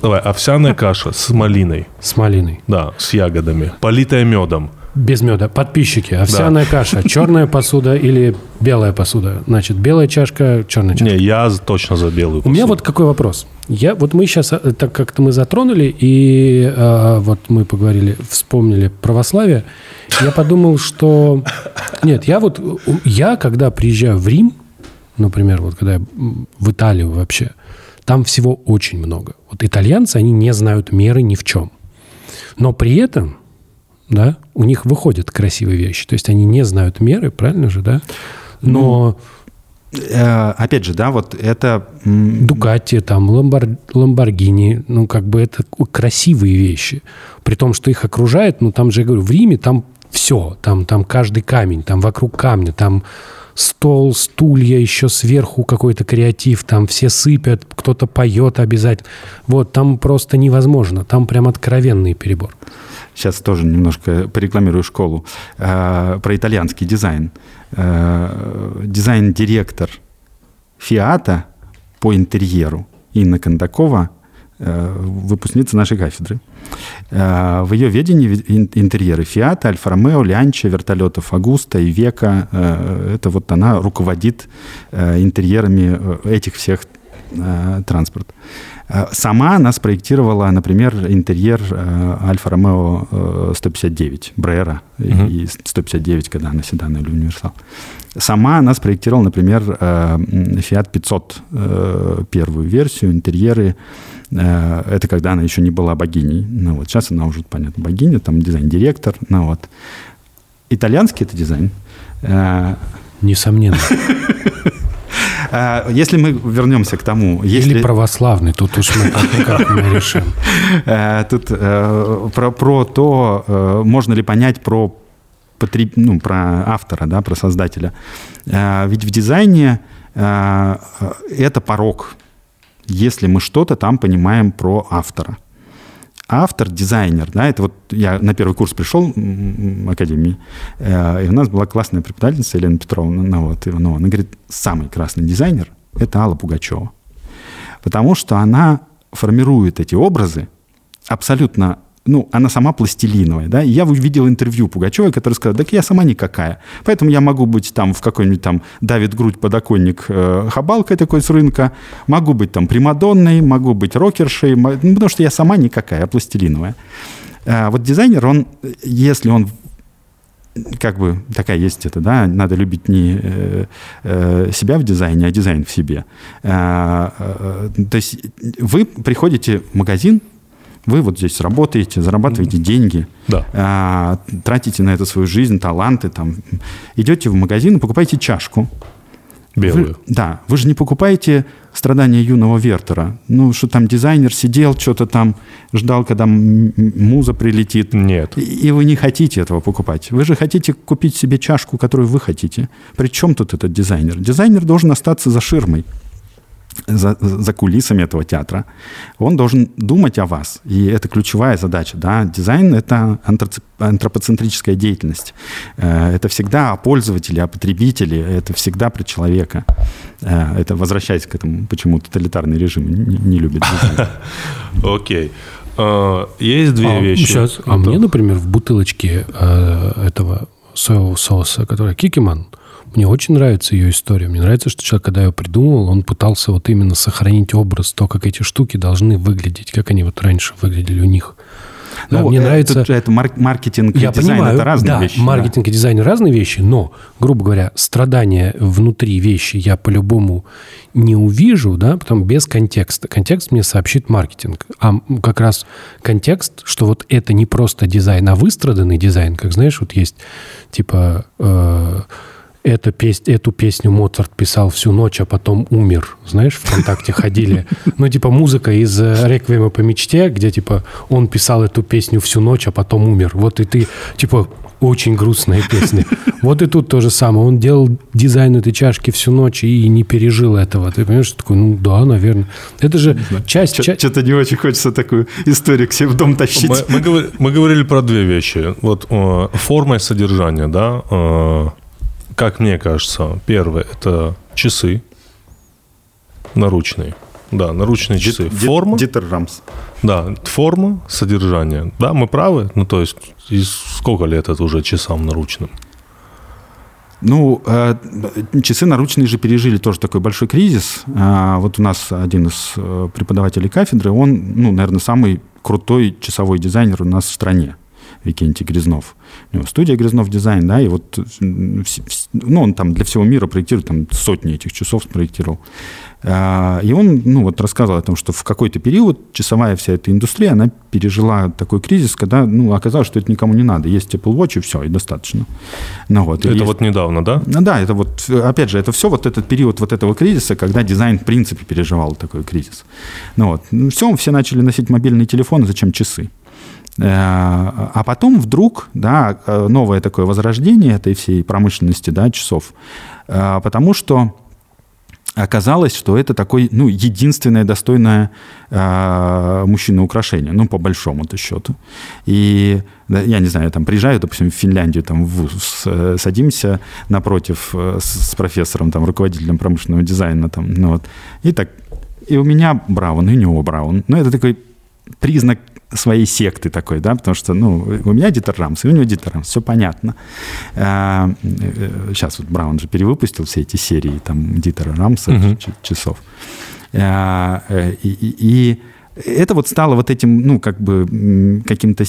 Давай, овсяная каша с малиной, С малиной. да, с ягодами, политая медом. Без меда. Подписчики. Овсяная каша. Черная посуда или белая посуда? Значит, белая чашка, черная чашка. Не, я точно за белую У меня посуду. вот какой вопрос. Я, вот мы сейчас, так как-то мы затронули, и э, вот мы поговорили, вспомнили православие, я подумал, что... Нет, я вот, у- я когда приезжаю в Рим, например, вот когда я в Италию вообще, там всего очень много. Вот итальянцы, они не знают меры ни в чем. Но при этом, да, у них выходят красивые вещи. То есть они не знают меры, правильно же, да? Но Э, Опять же, да, вот это... Дукати, там, Ламбор- Ламборгини, ну, как бы это красивые вещи. При том, что их окружает, ну, там же, я говорю, в Риме там все, там, там каждый камень, там вокруг камня, там стол, стулья, еще сверху какой-то креатив, там все сыпят, кто-то поет обязательно. Вот, там просто невозможно, там прям откровенный перебор. Сейчас тоже немножко порекламирую школу. Э, Про итальянский дизайн. Э, Дизайн-директор Фиата по интерьеру Инна Кондакова, выпускница нашей кафедры. Э, В ее ведении интерьеры Фиата, Альфа-Ромео, Лянча, вертолетов Агуста и Века. э, Это вот она руководит э, интерьерами э, этих всех э, транспорт. Э, Сама она спроектировала, например, интерьер э, Альфа-Ромео э, 159 Брера Мгм. и 159, когда она седан или универсал. Сама она спроектировала, например, э, Fiat 500 э, первую версию, интерьеры. Э, Это когда она еще не была богиней. Ну, вот сейчас она уже, понятно, богиня, там дизайн-директор. Ну, вот. Итальянский это дизайн. Э, Несомненно. а Если мы вернемся к тому, если... Или православный, тут уж мы как, как мы решим. Э, Тут э, про, про то, э, можно ли понять про, потреб- ну, про автора, да, про создателя. Э, Ведь в дизайне э, э, это порог, если мы что-то там понимаем про автора. Автор, дизайнер, да, это вот я на первый курс пришел м, академии, э, и у нас была классная преподавательница Елена Петровна, ну, вот, Иванова. Она говорит, самый красный дизайнер – это Алла Пугачева. Потому что она формирует эти образы абсолютно, ну, она сама пластилиновая, да, и я увидел интервью Пугачевой, который сказал, так я сама никакая, поэтому я могу быть там в какой-нибудь там давит грудь подоконник э, хабалкой такой с рынка, могу быть там примадонной, могу быть рокершей, ну, потому что я сама никакая, я пластилиновая. А вот дизайнер, он, э, если он как бы такая есть это, да, надо любить не э, э, себя в дизайне, а дизайн в себе. А, э, то есть вы приходите в магазин, вы вот здесь работаете, зарабатываете деньги, Да. а, тратите на это свою жизнь, таланты, там, идете в магазин покупаете чашку. Белую. Вы- да, вы же не покупаете страдания юного Вертера. Ну, что там дизайнер сидел, что-то там ждал, когда муза прилетит. Нет. И, и вы не хотите этого покупать. Вы же хотите купить себе чашку, которую вы хотите. Причем тут этот дизайнер? Дизайнер должен остаться за ширмой. За, за кулисами этого театра, он должен думать о вас. И это ключевая задача. Да? Дизайн — это антропоцентрическая деятельность. Э, это всегда о пользователе, о потребителе, это всегда про человека. Э, это возвращаясь к этому, почему тоталитарный режим не, не любит дизайн. Окей. А, есть две а, вещи. Сейчас. А мне, например, в бутылочке э, этого соевого соуса, который Кикиман, мне очень нравится ее история. Мне нравится, что человек, когда ее придумал, он пытался вот именно сохранить образ, то, как эти штуки должны выглядеть, как они вот раньше выглядели у них. Да, ну, мне это, нравится... Это маркетинг я и дизайн понимаю, это разные да, вещи. Маркетинг да. и дизайн разные вещи, но, грубо говоря, страдания внутри вещи я по-любому не увижу, да, потом без контекста. Контекст мне сообщит маркетинг. А как раз контекст, что вот это не просто дизайн, а выстраданный дизайн, как знаешь, вот есть типа... Э, эта пес... эту песню Моцарт писал всю ночь, а потом умер. Знаешь, ВКонтакте ходили. Ну, типа музыка из э, «Реквиема по мечте», где, типа, он писал эту песню всю ночь, а потом умер. Вот и ты, типа, очень грустная песня. Вот и тут то же самое. Он делал дизайн этой чашки всю ночь и не пережил этого. Ты понимаешь, что такое? Ну да, наверное. Это же часть... Что-то не очень хочется такую историю к себе в дом тащить. Мы, мы, говорили, мы говорили про две вещи. Вот э, форма и содержание, да. Как мне кажется, первое – это часы наручные. Да, наручные часы. Дит, форма. Дитер Рамс. Да, форма, содержание. Да, мы правы. Ну, то есть, сколько лет это уже часам наручным? Ну, э, часы наручные же пережили тоже такой большой кризис. Э, вот у нас один из э, преподавателей кафедры, он, ну, наверное, самый крутой часовой дизайнер у нас в стране. Викентий Грязнов. У него студия Грязнов дизайн, да, и вот, ну, он там для всего мира проектирует, там сотни этих часов спроектировал. А, и он, ну, вот рассказывал о том, что в какой-то период часовая вся эта индустрия, она пережила такой кризис, когда, ну, оказалось, что это никому не надо. Есть Apple Watch, и все, и достаточно. Ну, вот, это есть... вот недавно, да? Ну, да, это вот, опять же, это все вот этот период вот этого кризиса, когда дизайн, в принципе, переживал такой кризис. Ну, вот. Ну, все, все начали носить мобильные телефоны, зачем часы? Э, а потом вдруг, да, э, новое такое возрождение этой всей промышленности, да, часов, э, потому что оказалось, что это такое, ну, единственное достойное мужчины украшение, ну, по большому-то счету. И, я не знаю, там приезжаю, допустим, в Финляндию, там, в, с, садимся напротив с, с профессором, там, руководителем промышленного дизайна, там, ну, вот, и так, и у меня Браун, и у него Браун. Ну, это такой признак своей секты такой, да, потому что, ну, у меня Дитер Рамс, и у него Дитер Рамс, все понятно. Сейчас э, вот Браун же перевыпустил все эти серии, там, Дитера Рамса, угу. часов. Э, э, и, и, и это вот стало вот этим, ну, как бы каким-то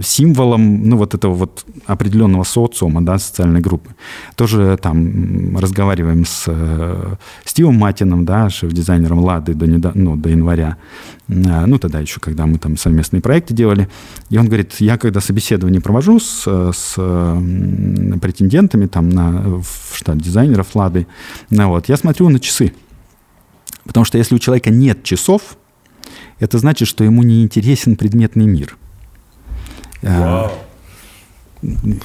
символом, ну, вот этого вот определенного социума, да, социальной группы. Тоже там разговариваем с э, Стивом Матином, да, шеф-дизайнером Лады до, недо, ну, до января, э, ну, тогда еще, когда мы там совместные проекты делали, и он говорит, я когда собеседование провожу с, с э, претендентами там на, в штат дизайнеров Лады, ну, вот, я смотрю на часы, потому что если у человека нет часов, это значит, что ему не интересен предметный мир – Вау.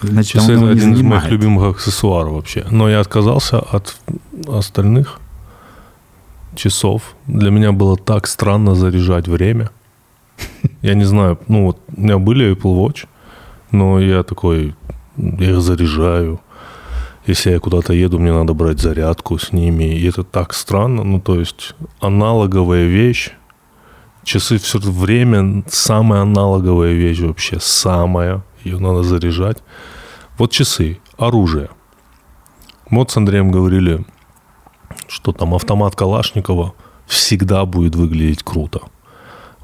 Значит, Часы это один из моих любимых аксессуаров вообще. Но я отказался от остальных часов. Для меня было так странно заряжать время. Я не знаю, ну вот у меня были Apple Watch, но я такой, я их заряжаю. Если я куда-то еду, мне надо брать зарядку с ними. И это так странно. Ну, то есть аналоговая вещь, Часы все время самая аналоговая вещь вообще, самая. Ее надо заряжать. Вот часы, оружие. Вот с Андреем говорили, что там автомат Калашникова всегда будет выглядеть круто.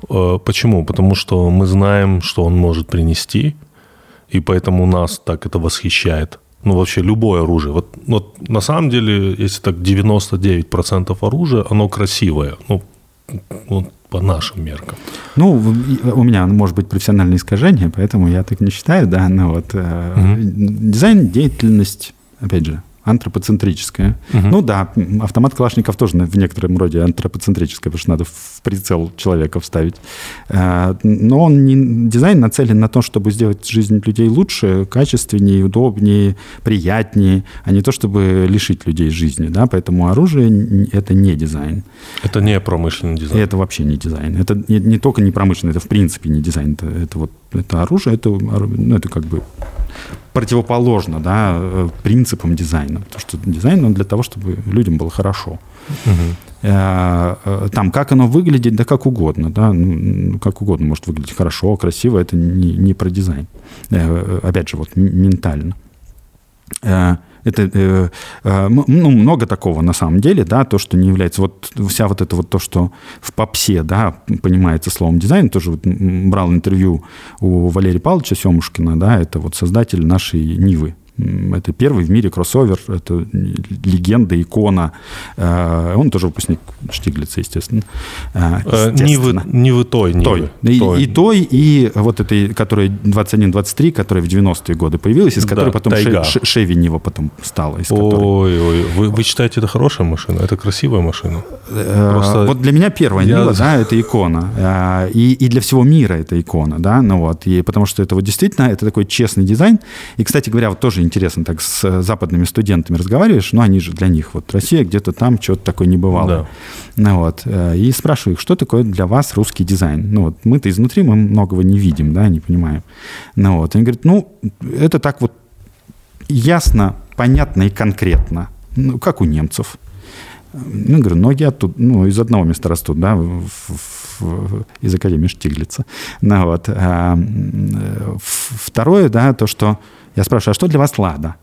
Э, почему? Потому что мы знаем, что он может принести, и поэтому нас так это восхищает. Ну, вообще, любое оружие. Вот, вот на самом деле, если так 99% оружия, оно красивое. Ну, вот по нашим меркам. Ну, у меня может быть профессиональное искажение, поэтому я так не считаю, да, но вот угу. дизайн, деятельность, опять же, антропоцентрическое. Угу. Ну да, автомат Калашникова тоже в некотором роде антропоцентрическое, потому что надо в прицел человека вставить. Э, но он не, дизайн нацелен на то, чтобы сделать жизнь людей лучше, качественнее, удобнее, приятнее, а не то, чтобы лишить людей жизни. Да? Поэтому оружие — это не дизайн. Это не промышленный дизайн. Это вообще не дизайн. Это не, не только не промышленный, это в принципе не дизайн. Это, это вот это оружие, это, ну, это как бы противоположно да, э, принципам дизайна. Потому что дизайн он для того, чтобы людям было хорошо. Угу. Там, как оно выглядит, да как угодно. Да, ну, как угодно может выглядеть хорошо, красиво. Это не, не про дизайн. Опять же, вот ментально это э, э, ну, много такого на самом деле, да, то, что не является, вот вся вот это вот то, что в попсе, да, понимается словом дизайн, тоже вот брал интервью у Валерия Павловича Семушкина, да, это вот создатель нашей Нивы, это первый в мире кроссовер, это легенда, икона. Э, он тоже выпускник Штиглица, естественно. Э, э, естественно. Не вы той, не той. И, той. и той, и вот этой, которая 21-23, которая в 90-е годы появилась, из которой да, потом Тайга. Шеви Нива потом стала. Из ой, ой, вы, вы считаете, это хорошая машина? Это красивая машина? Просто... Вот для меня первая Я... Нива, да, это икона. И, и для всего мира это икона, да, ну вот, и потому что это вот действительно, это такой честный дизайн. И, кстати говоря, вот тоже интересно, так с э, западными студентами разговариваешь, ну, они же для них, вот Россия где-то там что-то такое не бывало. Да. Ну, вот, э, и спрашиваю их, что такое для вас русский дизайн? Ну, вот мы-то изнутри, мы многого не видим, да, не понимаем. Ну, вот, они говорят, ну, это так вот ясно, понятно и конкретно, ну, как у немцев. Ну, говорю, ноги оттуда, ну, из одного места растут, да, в, в, из Академии Штиглица. Ну, вот. А, второе, да, то, что я спрашиваю, а что для вас Лада?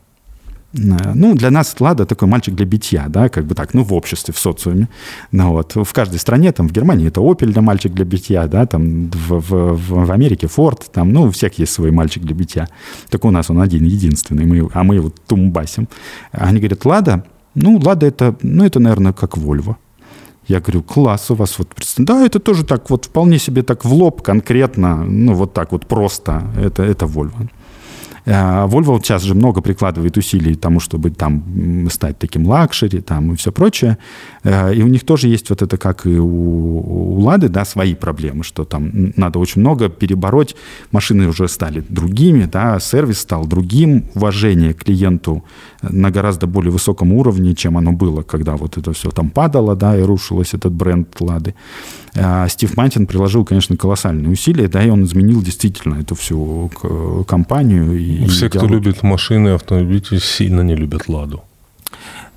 Э, ну, для нас Лада такой мальчик для битья, да, как бы так, ну, в обществе, в социуме. Ну, вот. В каждой стране, там, в Германии это Opel для мальчик для битья, да, там, в, в, в Америке Ford, там, ну, у всех есть свой мальчик для битья. Только у нас он один, единственный, мы, а мы его тумбасим. Они говорят, Лада, ну, Лада это, ну, это, наверное, как Volvo. Я говорю, класс у вас вот. Да, это тоже так вот вполне себе так в лоб конкретно, ну вот так вот просто. Это, это Volvo. Э, Volvo вот сейчас же много прикладывает усилий тому, чтобы там стать таким luxury там, и все прочее. Э, и у них тоже есть вот это, как и у, у Лады, да, свои проблемы, что там надо очень много перебороть. Машины уже стали другими, да, сервис стал другим, уважение к клиенту на гораздо более высоком уровне, чем оно было, когда вот это все там падало, да, и рушилось этот бренд Лады. А Стив Мантин приложил, конечно, колоссальные усилия, да, и он изменил действительно эту всю компанию. И Все, кто любит машины, автомобили, сильно не любят «Ладу».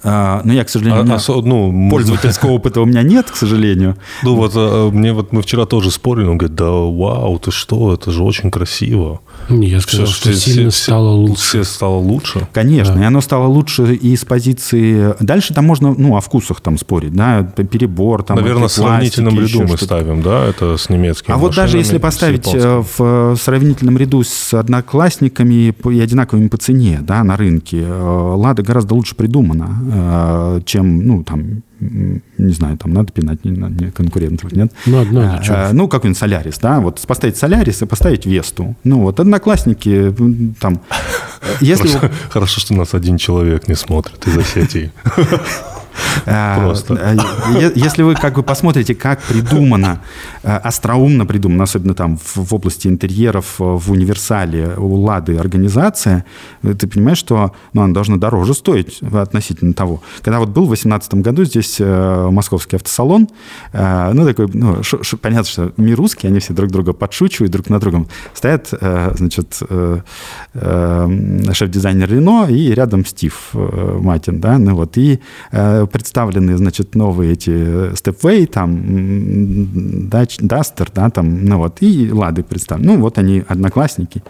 А, но я, к сожалению, а, меня... а, ну, пользовательского опыта у меня нет, к сожалению. Ну вот а, мне вот мы вчера тоже спорили, он говорит, да вау, ты что, это же очень красиво. Я сказал, все, что все, сильно все, стало лучше. Все стало лучше? Конечно, да. и оно стало лучше и с позиции... Дальше там можно, ну, о вкусах там спорить, да, перебор, там... Наверное, в сравнительном ряду мы ставим, да, это с немецкими А вот даже если поставить э, в сравнительном ряду с одноклассниками и одинаковыми по цене, да, на рынке, э, Лада гораздо лучше придумана, чем, ну, там, не знаю, там надо пинать не, не конкурентов, нет? Надо, надо. А, ну, какой-нибудь Солярис, да, вот поставить Солярис и поставить Весту. Ну, вот одноклассники там... Если... Хорошо, хорошо, что нас один человек не смотрит из Осетии. А, Просто. Э, если вы как бы посмотрите, как придумано, э, остроумно придумано, особенно там в области интерьеров, э, в универсале у Лады организация, ты понимаешь, что ну, она должна дороже стоить относительно того. Когда вот был в 2018 году здесь московский автосалон, ну, такой, ну, ш, ш, понятно, что мир русский, они все друг друга подшучивают друг на другом. Стоят, значит, шеф-дизайнер Рено и рядом Стив Матин, да, ну вот, и представлены, значит, новые эти Stepway, там, Duster, да, там, ну вот, и Лады представлены. Ну, вот они, одноклассники.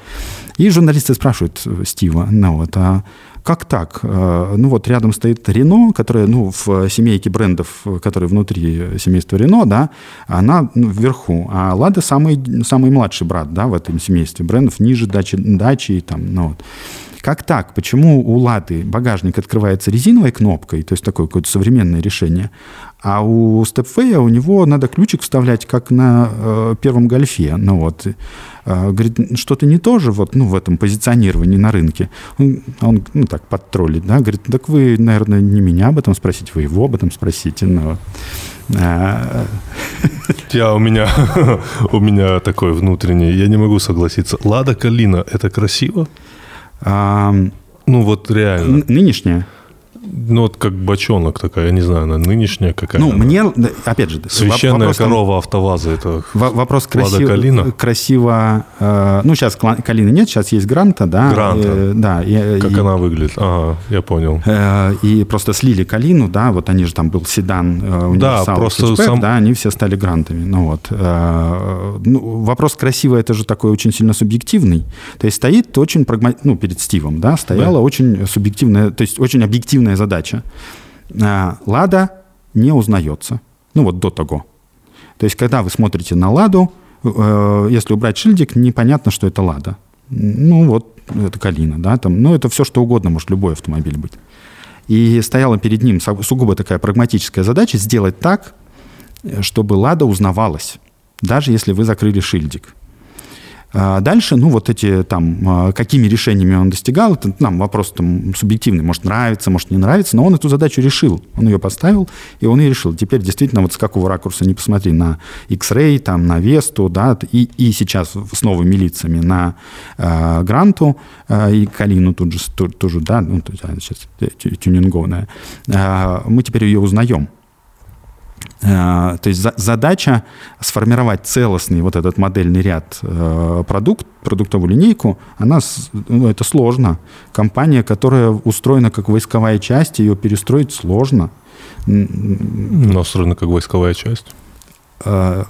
И журналисты спрашивают Стива, ну вот, а как так? Э, ну вот рядом стоит Рено, которая, ну, в семейке брендов, которые внутри семейства Рено, да, она ну, вверху, а Лада самый, самый младший брат, да, в этом семействе брендов, ниже дачи, дачи там, ну вот. Как так? Почему у Лады багажник открывается резиновой кнопкой, то есть такое какое-то современное решение, а у Stepway у него надо ключик вставлять, как на э, первом гольфе. Ну вот, э, говорит, что-то не то же вот, ну, в этом позиционировании на рынке. Он, он ну, так, подтроллит, да, говорит, так вы, наверное, не меня об этом спросите, вы его об этом спросите. Но, а... Я, у, меня, у меня такой внутренний, я не могу согласиться. Лада Калина, это красиво? А... Ну вот реально. Нынешняя? Ну, вот как бочонок такая, я не знаю, она нынешняя какая Ну, мне, опять же... Священная вопрос, корова автоваза, это Вопрос красиво, Калина. красиво... Э, ну, сейчас Калины нет, сейчас есть Гранта, да. Гранта. Э, да. И, как и, она выглядит, ага, я понял. Э, и просто слили Калину, да, вот они же там был седан, э, универсал, да, просто хэтчбэк, сам... да, они все стали Грантами. Ну, вот. Э, ну, вопрос красиво, это же такой очень сильно субъективный. То есть стоит очень прагматично, ну, перед Стивом, да, стояла да. очень субъективная, то есть очень объективная задача. А, Лада не узнается. Ну вот до того. То есть, когда вы смотрите на Ладу, э, если убрать шильдик, непонятно, что это Лада. Ну вот, это Калина, да, там, ну это все что угодно, может любой автомобиль быть. И стояла перед ним сугубо такая прагматическая задача сделать так, чтобы Лада узнавалась, даже если вы закрыли шильдик. А дальше, ну, вот эти там, а, какими решениями он достигал, это нам вопрос там субъективный, может нравится, может не нравится, но он эту задачу решил, он ее поставил, и он ее решил. Теперь действительно вот с какого ракурса не посмотри, на X-Ray, там, на Весту, да, и, и сейчас с новыми лицами на э, Гранту э, и Калину тут же, тоже, да, ну, сейчас тюнингованная, э, мы теперь ее узнаем. Э, то есть задача сформировать целостный вот этот модельный ряд э, продукт, продуктовую линейку, она, ну, это сложно. Компания, которая устроена как войсковая часть, ее перестроить сложно. Но устроена как войсковая часть? Э,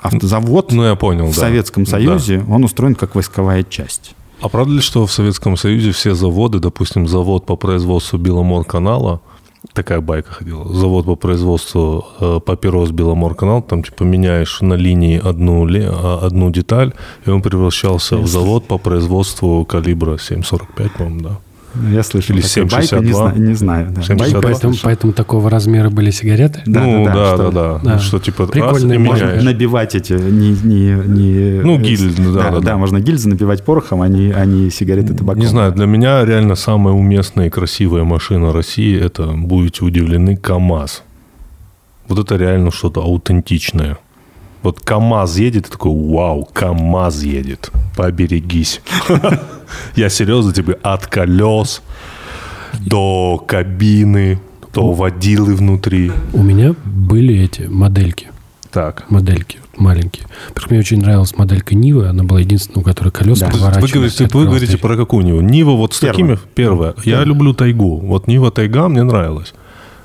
автозавод ну, я понял, в да. Советском Союзе, да. он устроен как войсковая часть. А правда ли, что в Советском Союзе все заводы, допустим, завод по производству Беломор-канала – такая байка ходила. Завод по производству э, папирос Беломорканал, там типа меняешь на линии одну, а, одну деталь, и он превращался в завод по производству калибра 7,45, по-моему, да. Я слышал, Или 7,62. Не, знаю, не знаю. Да. Байка, поэтому, поэтому такого размера были сигареты? Да, ну, да, да, да, да, да. Что типа Прикольно, можно набивать эти, не, не, не... Ну, гильзы, да, да, да, да. можно гильзы набивать порохом, а не, а не сигареты табаком. Не знаю, для меня реально самая уместная и красивая машина России, это, будете удивлены, КАМАЗ. Вот это реально что-то аутентичное. Вот КАМАЗ едет, и такой, вау, КАМАЗ едет, поберегись. Я серьезно тебе от колес до кабины, до водилы внутри. У меня были эти модельки. Так. Модельки маленькие. Потому мне очень нравилась моделька Нивы. Она была единственная, у которой колеса да. Вы говорите, вы говорите про какую Ниву? Нива вот с Первая. такими... Первая. Первая. Я люблю Тайгу. Вот Нива Тайга мне нравилась.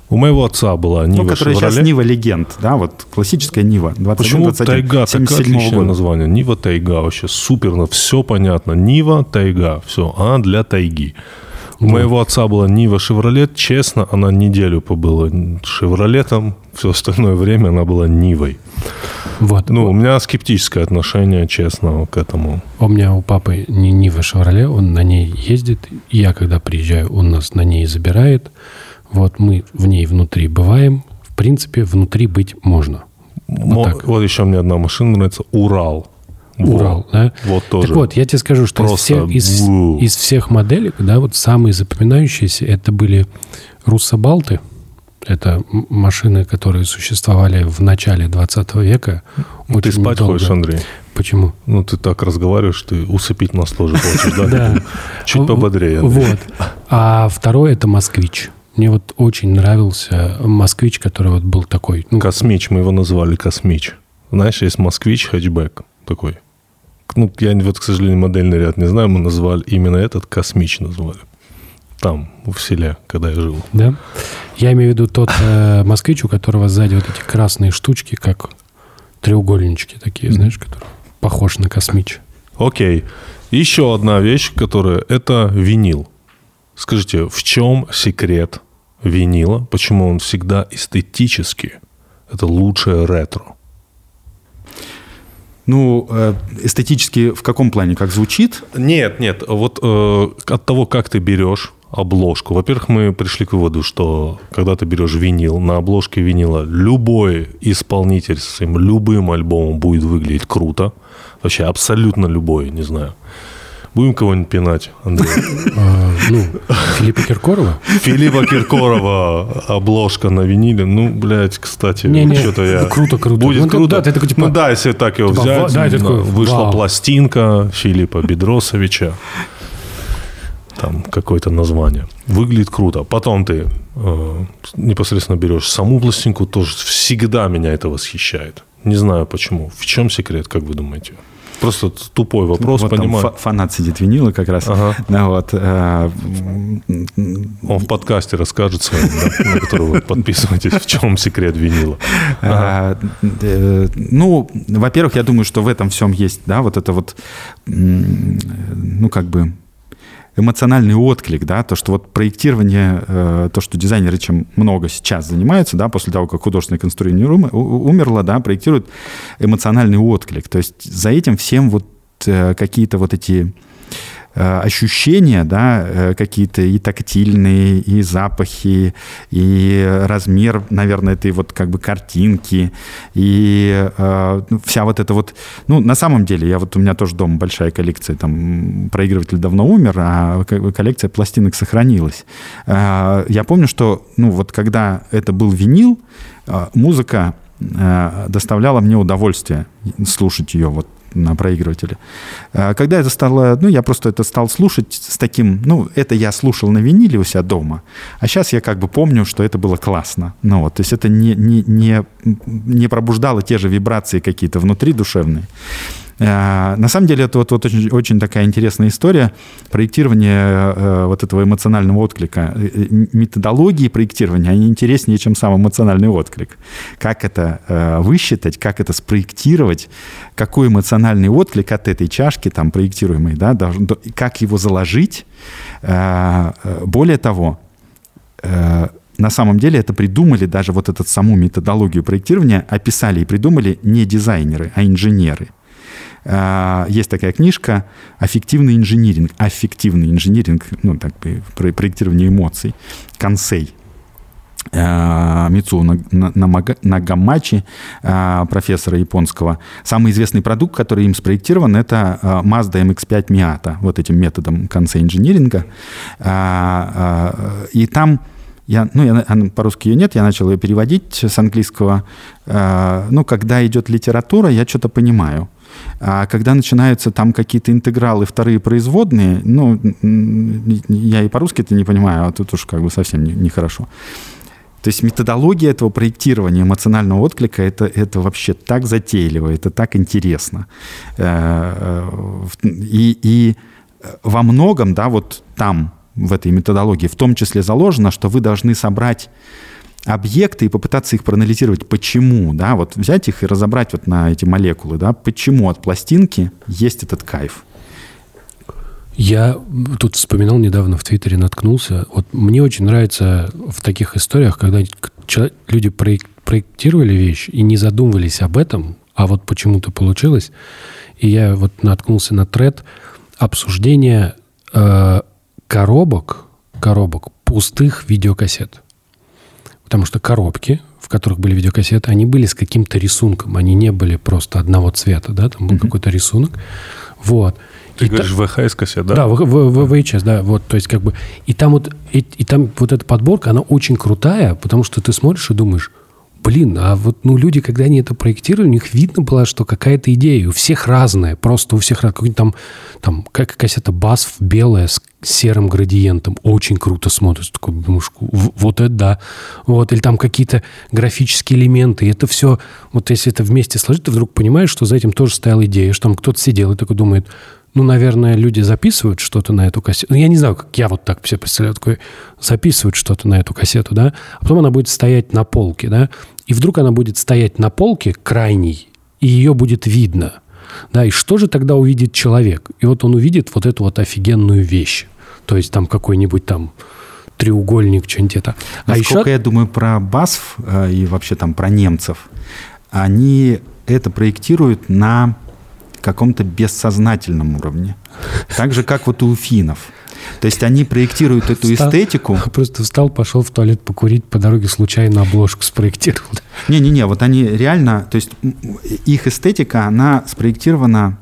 У моего отца была Нива Ну, которая Шевроле. сейчас Нива Легенд, да, вот классическая Нива. 21, Почему 21, Тайга? Такое отличное года. название. Нива Тайга вообще супер, но все понятно. Нива Тайга, все, она для тайги. У ну. моего отца была Нива Шевролет. Честно, она неделю побыла Шевролетом. Все остальное время она была Нивой. Вот. Ну, у меня скептическое отношение, честно, к этому. У меня у папы не Нива Шевроле, он на ней ездит. Я, когда приезжаю, он нас на ней забирает. Вот мы в ней внутри бываем. В принципе, внутри быть можно. Вот, так. вот еще мне одна машина нравится. Урал. Урал, вот. да? Вот тоже. Так вот, я тебе скажу, что из всех, из, из всех моделек, да, вот самые запоминающиеся это были руссобалты. Это машины, которые существовали в начале 20 века. Ну, ты спать долго. хочешь, Андрей? Почему? Ну, ты так разговариваешь, ты усыпить нас тоже хочешь, да? Да. Чуть пободрее. Вот. А второй – это «Москвич». Мне вот очень нравился москвич, который вот был такой. Ну, Космич, мы его назвали Космич. Знаешь, есть москвич хэтчбэк такой. Ну, я вот, к сожалению, модельный ряд не знаю, мы назвали именно этот Космич назвали. Там, в селе, когда я жил. Да? Я имею в виду тот э, москвич, у которого сзади вот эти красные штучки, как треугольнички такие, знаешь, которые похож на космич. Окей. Еще одна вещь, которая... Это винил. Скажите, в чем секрет винила, почему он всегда эстетически, это лучшее ретро. Ну, э, эстетически в каком плане? Как звучит? Нет, нет. Вот э, от того, как ты берешь обложку. Во-первых, мы пришли к выводу, что когда ты берешь винил, на обложке винила любой исполнитель с своим любым альбомом будет выглядеть круто. Вообще абсолютно любой, не знаю. Будем кого-нибудь пинать, Андрей? А, ну, Филиппа Киркорова? Филиппа Киркорова обложка на виниле. Ну, блядь, кстати, что-то я... круто, круто. Будет Ну, круто. типа- ну да, если так его типа, взять. вышла пластинка Филиппа Бедросовича. Там какое-то название. Выглядит круто. Потом ты э, непосредственно берешь саму пластинку, тоже всегда меня это восхищает. Не знаю почему. В чем секрет, как вы думаете? Просто тупой вопрос, вот там понимаю. фа- фанат сидит винила как раз. Ага. Ну, вот, э, Он в подкасте расскажет своем, да, на который вы подписываетесь, в чем секрет винила. А, э, Ну, во-первых, я думаю, что в этом всем есть, да, вот это вот, ну, как бы эмоциональный отклик, да, то, что вот проектирование, э, то, что дизайнеры чем много сейчас занимаются, да, после того, как художественное конструирование умерло, да, проектируют эмоциональный отклик. То есть за этим всем вот э, какие-то вот эти ощущения, да, э, какие-то и тактильные, и запахи, и размер, наверное, этой вот как бы картинки, и э, ну, вся вот эта вот, ну, на самом деле, я вот, у меня тоже дома большая коллекция, там, проигрыватель давно умер, а коллекция пластинок сохранилась. Э, Я помню, что, ну, вот когда это был винил, э, музыка э, доставляла мне удовольствие слушать ее вот на проигрывателе. А Когда это стало, ну, я просто это стал слушать с таким, ну, это я слушал на виниле у себя дома, а сейчас я как бы помню, что это было классно. Ну, вот, то есть это не, не, не, не пробуждало те же вибрации какие-то внутри душевные. А, На самом деле это вот, вот очень, очень такая интересная история проектирования э, вот этого эмоционального отклика. Э, э, Методологии проектирования, они интереснее, чем сам эмоциональный отклик. Как это э, высчитать, как это спроектировать, какой эмоциональный отклик от этой чашки, там, проектируемой, да, как его заложить. Э, э, Более того, э, на самом деле это придумали даже вот эту саму методологию проектирования, описали и придумали не дизайнеры, а инженеры. А, Есть такая книжка «Аффективный инжиниринг». Аффективный инжиниринг, ну, так бы, про- проектирование эмоций. Консей. Мицу Нагамачи, а, профессора японского. Самый известный продукт, который им спроектирован, это а, Mazda MX-5 Miata, вот этим методом конца инжиниринга. А, а, И там я, ну, я, по-русски ее нет, я начал ее переводить с английского. А, Ну, когда идет литература, я что-то понимаю. А когда начинаются там какие-то интегралы, вторые производные, ну, я и по-русски это не понимаю, а тут уж как бы совсем не- нехорошо. То есть методология этого проектирования эмоционального отклика это, это вообще так затейливо, это так интересно. Э, э, И, и во многом, да, вот там, в этой методологии, в том числе заложено, что вы должны собрать объекты и попытаться их проанализировать, почему, да, вот взять их и разобрать вот на эти молекулы, да, почему от пластинки есть этот кайф. Я тут вспоминал недавно в Твиттере, наткнулся. Вот мне очень нравится в таких историях, когда люди проек- проектировали вещь и не задумывались об этом, а вот почему-то получилось. И я вот наткнулся на тред обсуждения э, коробок, коробок пустых видеокассет. Потому что коробки, в которых были видеокассеты, они были с каким-то рисунком. Они не были просто одного цвета, да, там был какой-то рисунок. Вот. Ты И та- говоришь ВХС кассет, да? да, в, в- в- VHS, да, вот, то есть как бы, и там вот, и, и там вот эта подборка, она очень крутая, потому что ты смотришь и думаешь, блин, а вот, ну, люди, когда они это проектировали, у них видно было, что какая-то идея, у всех разная, просто у всех разная, там, там, как кассета BASF белая с серым градиентом, очень круто смотрится, такой, думаешь, вот это да, вот, или там какие-то графические элементы, и это все, вот если это вместе сложить, ты вдруг понимаешь, что за этим тоже стояла идея, что там кто-то сидел и такой думает, ну, наверное, люди записывают что-то на эту кассету. Ну, я не знаю, как я вот так себе представляю, такой, записывают что-то на эту кассету, да, а потом она будет стоять на полке, да, и вдруг она будет стоять на полке крайней, и ее будет видно, да, и что же тогда увидит человек? И вот он увидит вот эту вот офигенную вещь, то есть там какой-нибудь там треугольник, что-нибудь это. А Насколько еще... я думаю про БАСФ э, и вообще там про немцев, они это проектируют на каком-то бессознательном уровне. Так же, как вот у финнов. То есть они проектируют эту встал, эстетику. Просто встал, пошел в туалет покурить, по дороге случайно обложку спроектировал. Не-не-не, вот они реально, то есть их эстетика, она спроектирована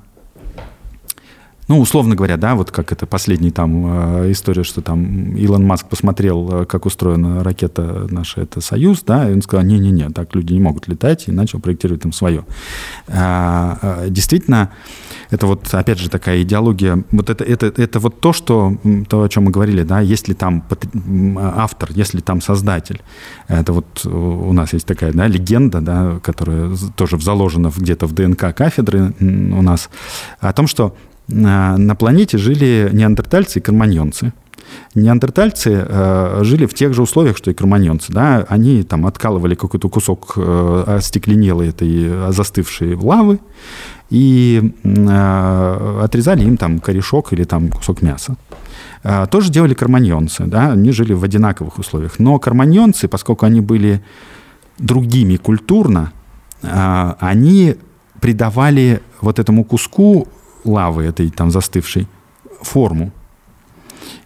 ну, условно говоря, да, вот как это последняя там э, история, что там Илон Маск посмотрел, э, как устроена ракета наша, это «Союз», да, и он сказал, не-не-не, так люди не могут летать, и начал проектировать там свое. А, а, действительно, это вот, опять же, такая идеология, вот это, это, это вот то, что, то, о чем мы говорили, да, если там автор, если там создатель, это вот у нас есть такая, да, легенда, да, которая тоже заложена где-то в ДНК кафедры у нас, о том, что на планете жили неандертальцы и карманьонцы. Неандертальцы э, жили в тех же условиях, что и кроманьонцы. Да? Они там откалывали какой-то кусок э, остекленелой этой застывшей лавы и э, отрезали им там корешок или там кусок мяса. Э, тоже делали карманьонцы, да? они жили в одинаковых условиях. Но карманьонцы, поскольку они были другими культурно, э, они придавали вот этому куску лавы этой там застывшей форму.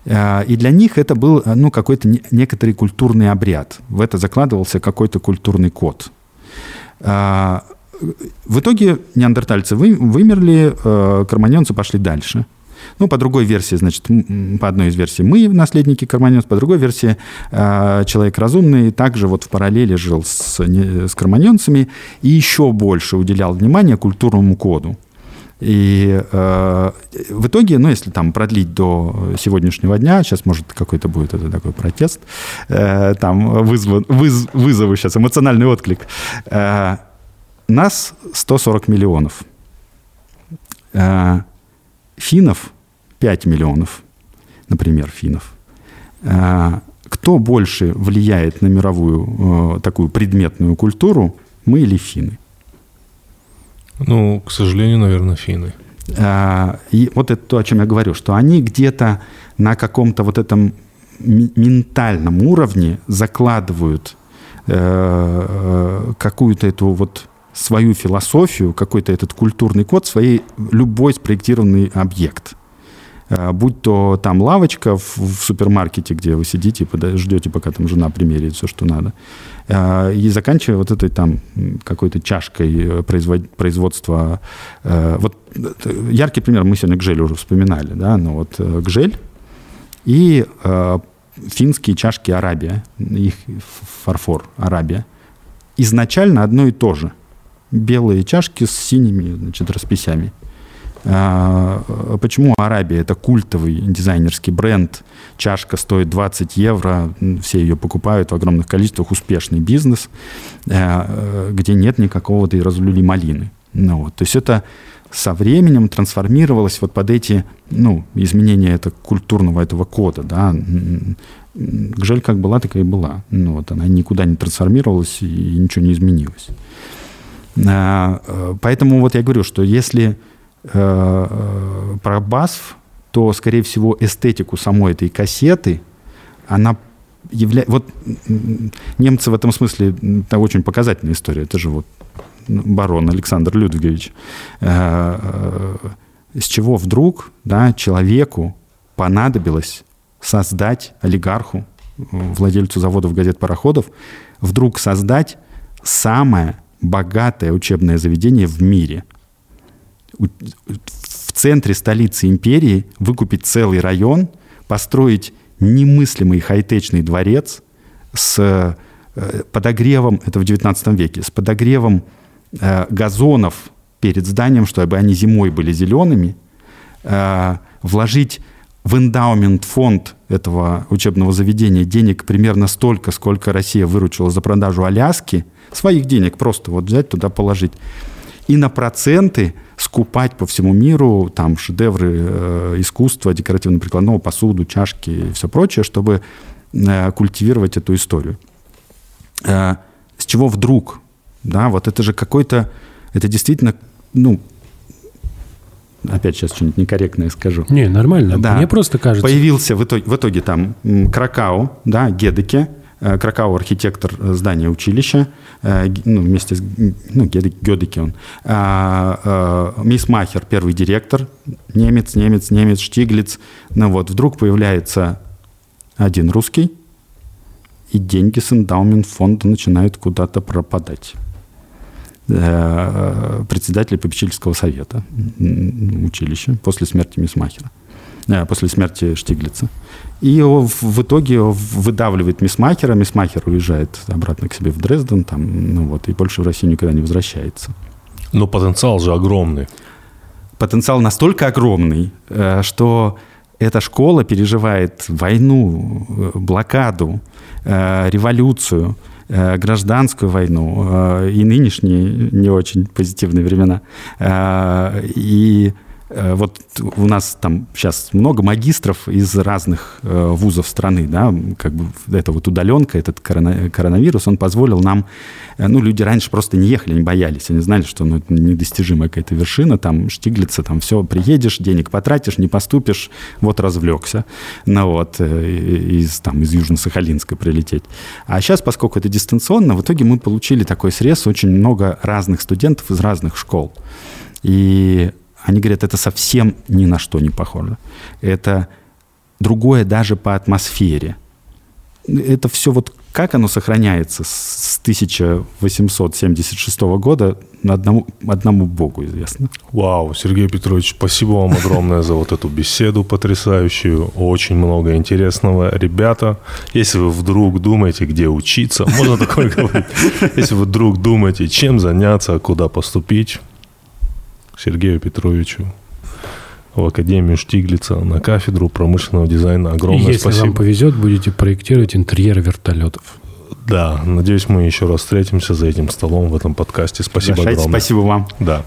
А, и для них это был ну, какой-то некоторый культурный обряд. В это закладывался какой-то культурный код. А, в итоге неандертальцы вы, вымерли, э, карманьонцы пошли дальше. Ну, по другой версии, значит, по одной из версий мы наследники карманьонцев, по другой версии э, человек разумный также вот в параллели жил с, с карманьонцами и еще больше уделял внимание культурному коду. И э, в итоге, ну, если там продлить до сегодняшнего дня, сейчас, может, какой-то будет это такой протест, э, там вызов, выз, вызову сейчас эмоциональный отклик. Э, нас 140 миллионов. Э, финнов 5 миллионов, например, финнов. Э, кто больше влияет на мировую э, такую предметную культуру, мы или финны? Ну, к сожалению, наверное, финны. А, и вот это то, о чем я говорю, что они где-то на каком-то вот этом ментальном уровне закладывают э, э, какую-то эту вот свою философию, какой-то этот культурный код, своей любой спроектированный объект. Э, будь то там лавочка в, в супермаркете, где вы сидите и ждете, пока там жена примерит все, что надо, э, и заканчивая вот этой там какой-то чашкой э, производства. Вот яркий пример, мы сегодня Гжель уже вспоминали, да, но вот Гжель и финские чашки Арабия, их фарфор Арабия, изначально одно и то же. Белые чашки с синими значит, расписями. А, почему Арабия это культовый дизайнерский бренд? Чашка стоит 20 евро, все ее покупают в огромных количествах, успешный бизнес, э, где нет никакого и разлюли малины. Ну, вот. То есть это со временем трансформировалось вот под эти ну, изменения это культурного этого кода. Да? Гжель как была, такая и была. Ну, вот она никуда не трансформировалась и ничего не изменилось. А, э, поэтому вот я говорю, что если Э, про БАСФ, то, скорее всего, эстетику самой этой кассеты, она является... Вот немцы в этом смысле, это очень показательная история. Это же вот барон Александр Людвигович. Э, э, с чего вдруг да, человеку понадобилось создать олигарху, владельцу заводов газет-пароходов, вдруг создать самое богатое учебное заведение в мире – в центре столицы империи выкупить целый район, построить немыслимый хай-течный дворец с э, подогревом, это в 19 веке, с подогревом э, газонов перед зданием, чтобы они зимой были зелеными, э, вложить в эндаумент фонд этого учебного заведения денег примерно столько, сколько Россия выручила за продажу Аляски, своих денег просто вот взять туда положить, и на проценты скупать по всему миру там шедевры э, искусства, декоративно-прикладного, посуду, чашки и все прочее, чтобы э, культивировать эту историю. Э, с чего вдруг? Да, вот это же какой-то, это действительно, ну, опять сейчас что-нибудь некорректное скажу. Не, нормально. Да. Мне просто кажется. Появился в итоге, в итоге там Кракау, да, Гедеке, Кракау архитектор здания училища, э, ну, вместе с ну, Гедеки он. А, э, Мисс Махер, первый директор, немец, немец, немец, Штиглиц. Ну вот, вдруг появляется один русский, и деньги с эндаумент фонда начинают куда-то пропадать председателя попечительского совета училища после смерти мисс Махера, после смерти Штиглица. И его в итоге выдавливает Мисмахера. Мисмахер уезжает обратно к себе в Дрезден, там, ну вот, и больше в Россию никогда не возвращается. Но потенциал же огромный. Потенциал настолько огромный, э, что эта школа переживает войну, э, блокаду, э, революцию, гражданскую войну и нынешние не очень позитивные времена. И Э, вот у нас там сейчас много магистров из разных э, вузов страны, да, как бы это вот удаленка, этот коронавирус, он позволил нам, э, ну, люди раньше просто не ехали, не боялись, они знали, что ну, это недостижимая какая-то вершина, там, Штиглица, там, все, приедешь, денег потратишь, не поступишь, вот развлекся, ну, вот, из, там, из Южно-Сахалинска прилететь. А сейчас, поскольку это дистанционно, в итоге мы получили такой срез, очень много разных студентов из разных школ. И они говорят, это совсем ни на что не похоже. Это другое даже по атмосфере. Это все вот как оно сохраняется с 1876 года, одному, одному Богу известно. Вау, Сергей Петрович, спасибо вам огромное за вот эту беседу потрясающую. Очень много интересного. Ребята, если вы вдруг думаете, где учиться, можно такое говорить, если вы вдруг думаете, чем заняться, куда поступить, Сергею Петровичу в Академию Штиглица на кафедру промышленного дизайна. Огромное И если спасибо. вам повезет, будете проектировать интерьер вертолетов. Да, надеюсь, мы еще раз встретимся за этим столом в этом подкасте. Спасибо огромное. Спасибо вам. Да.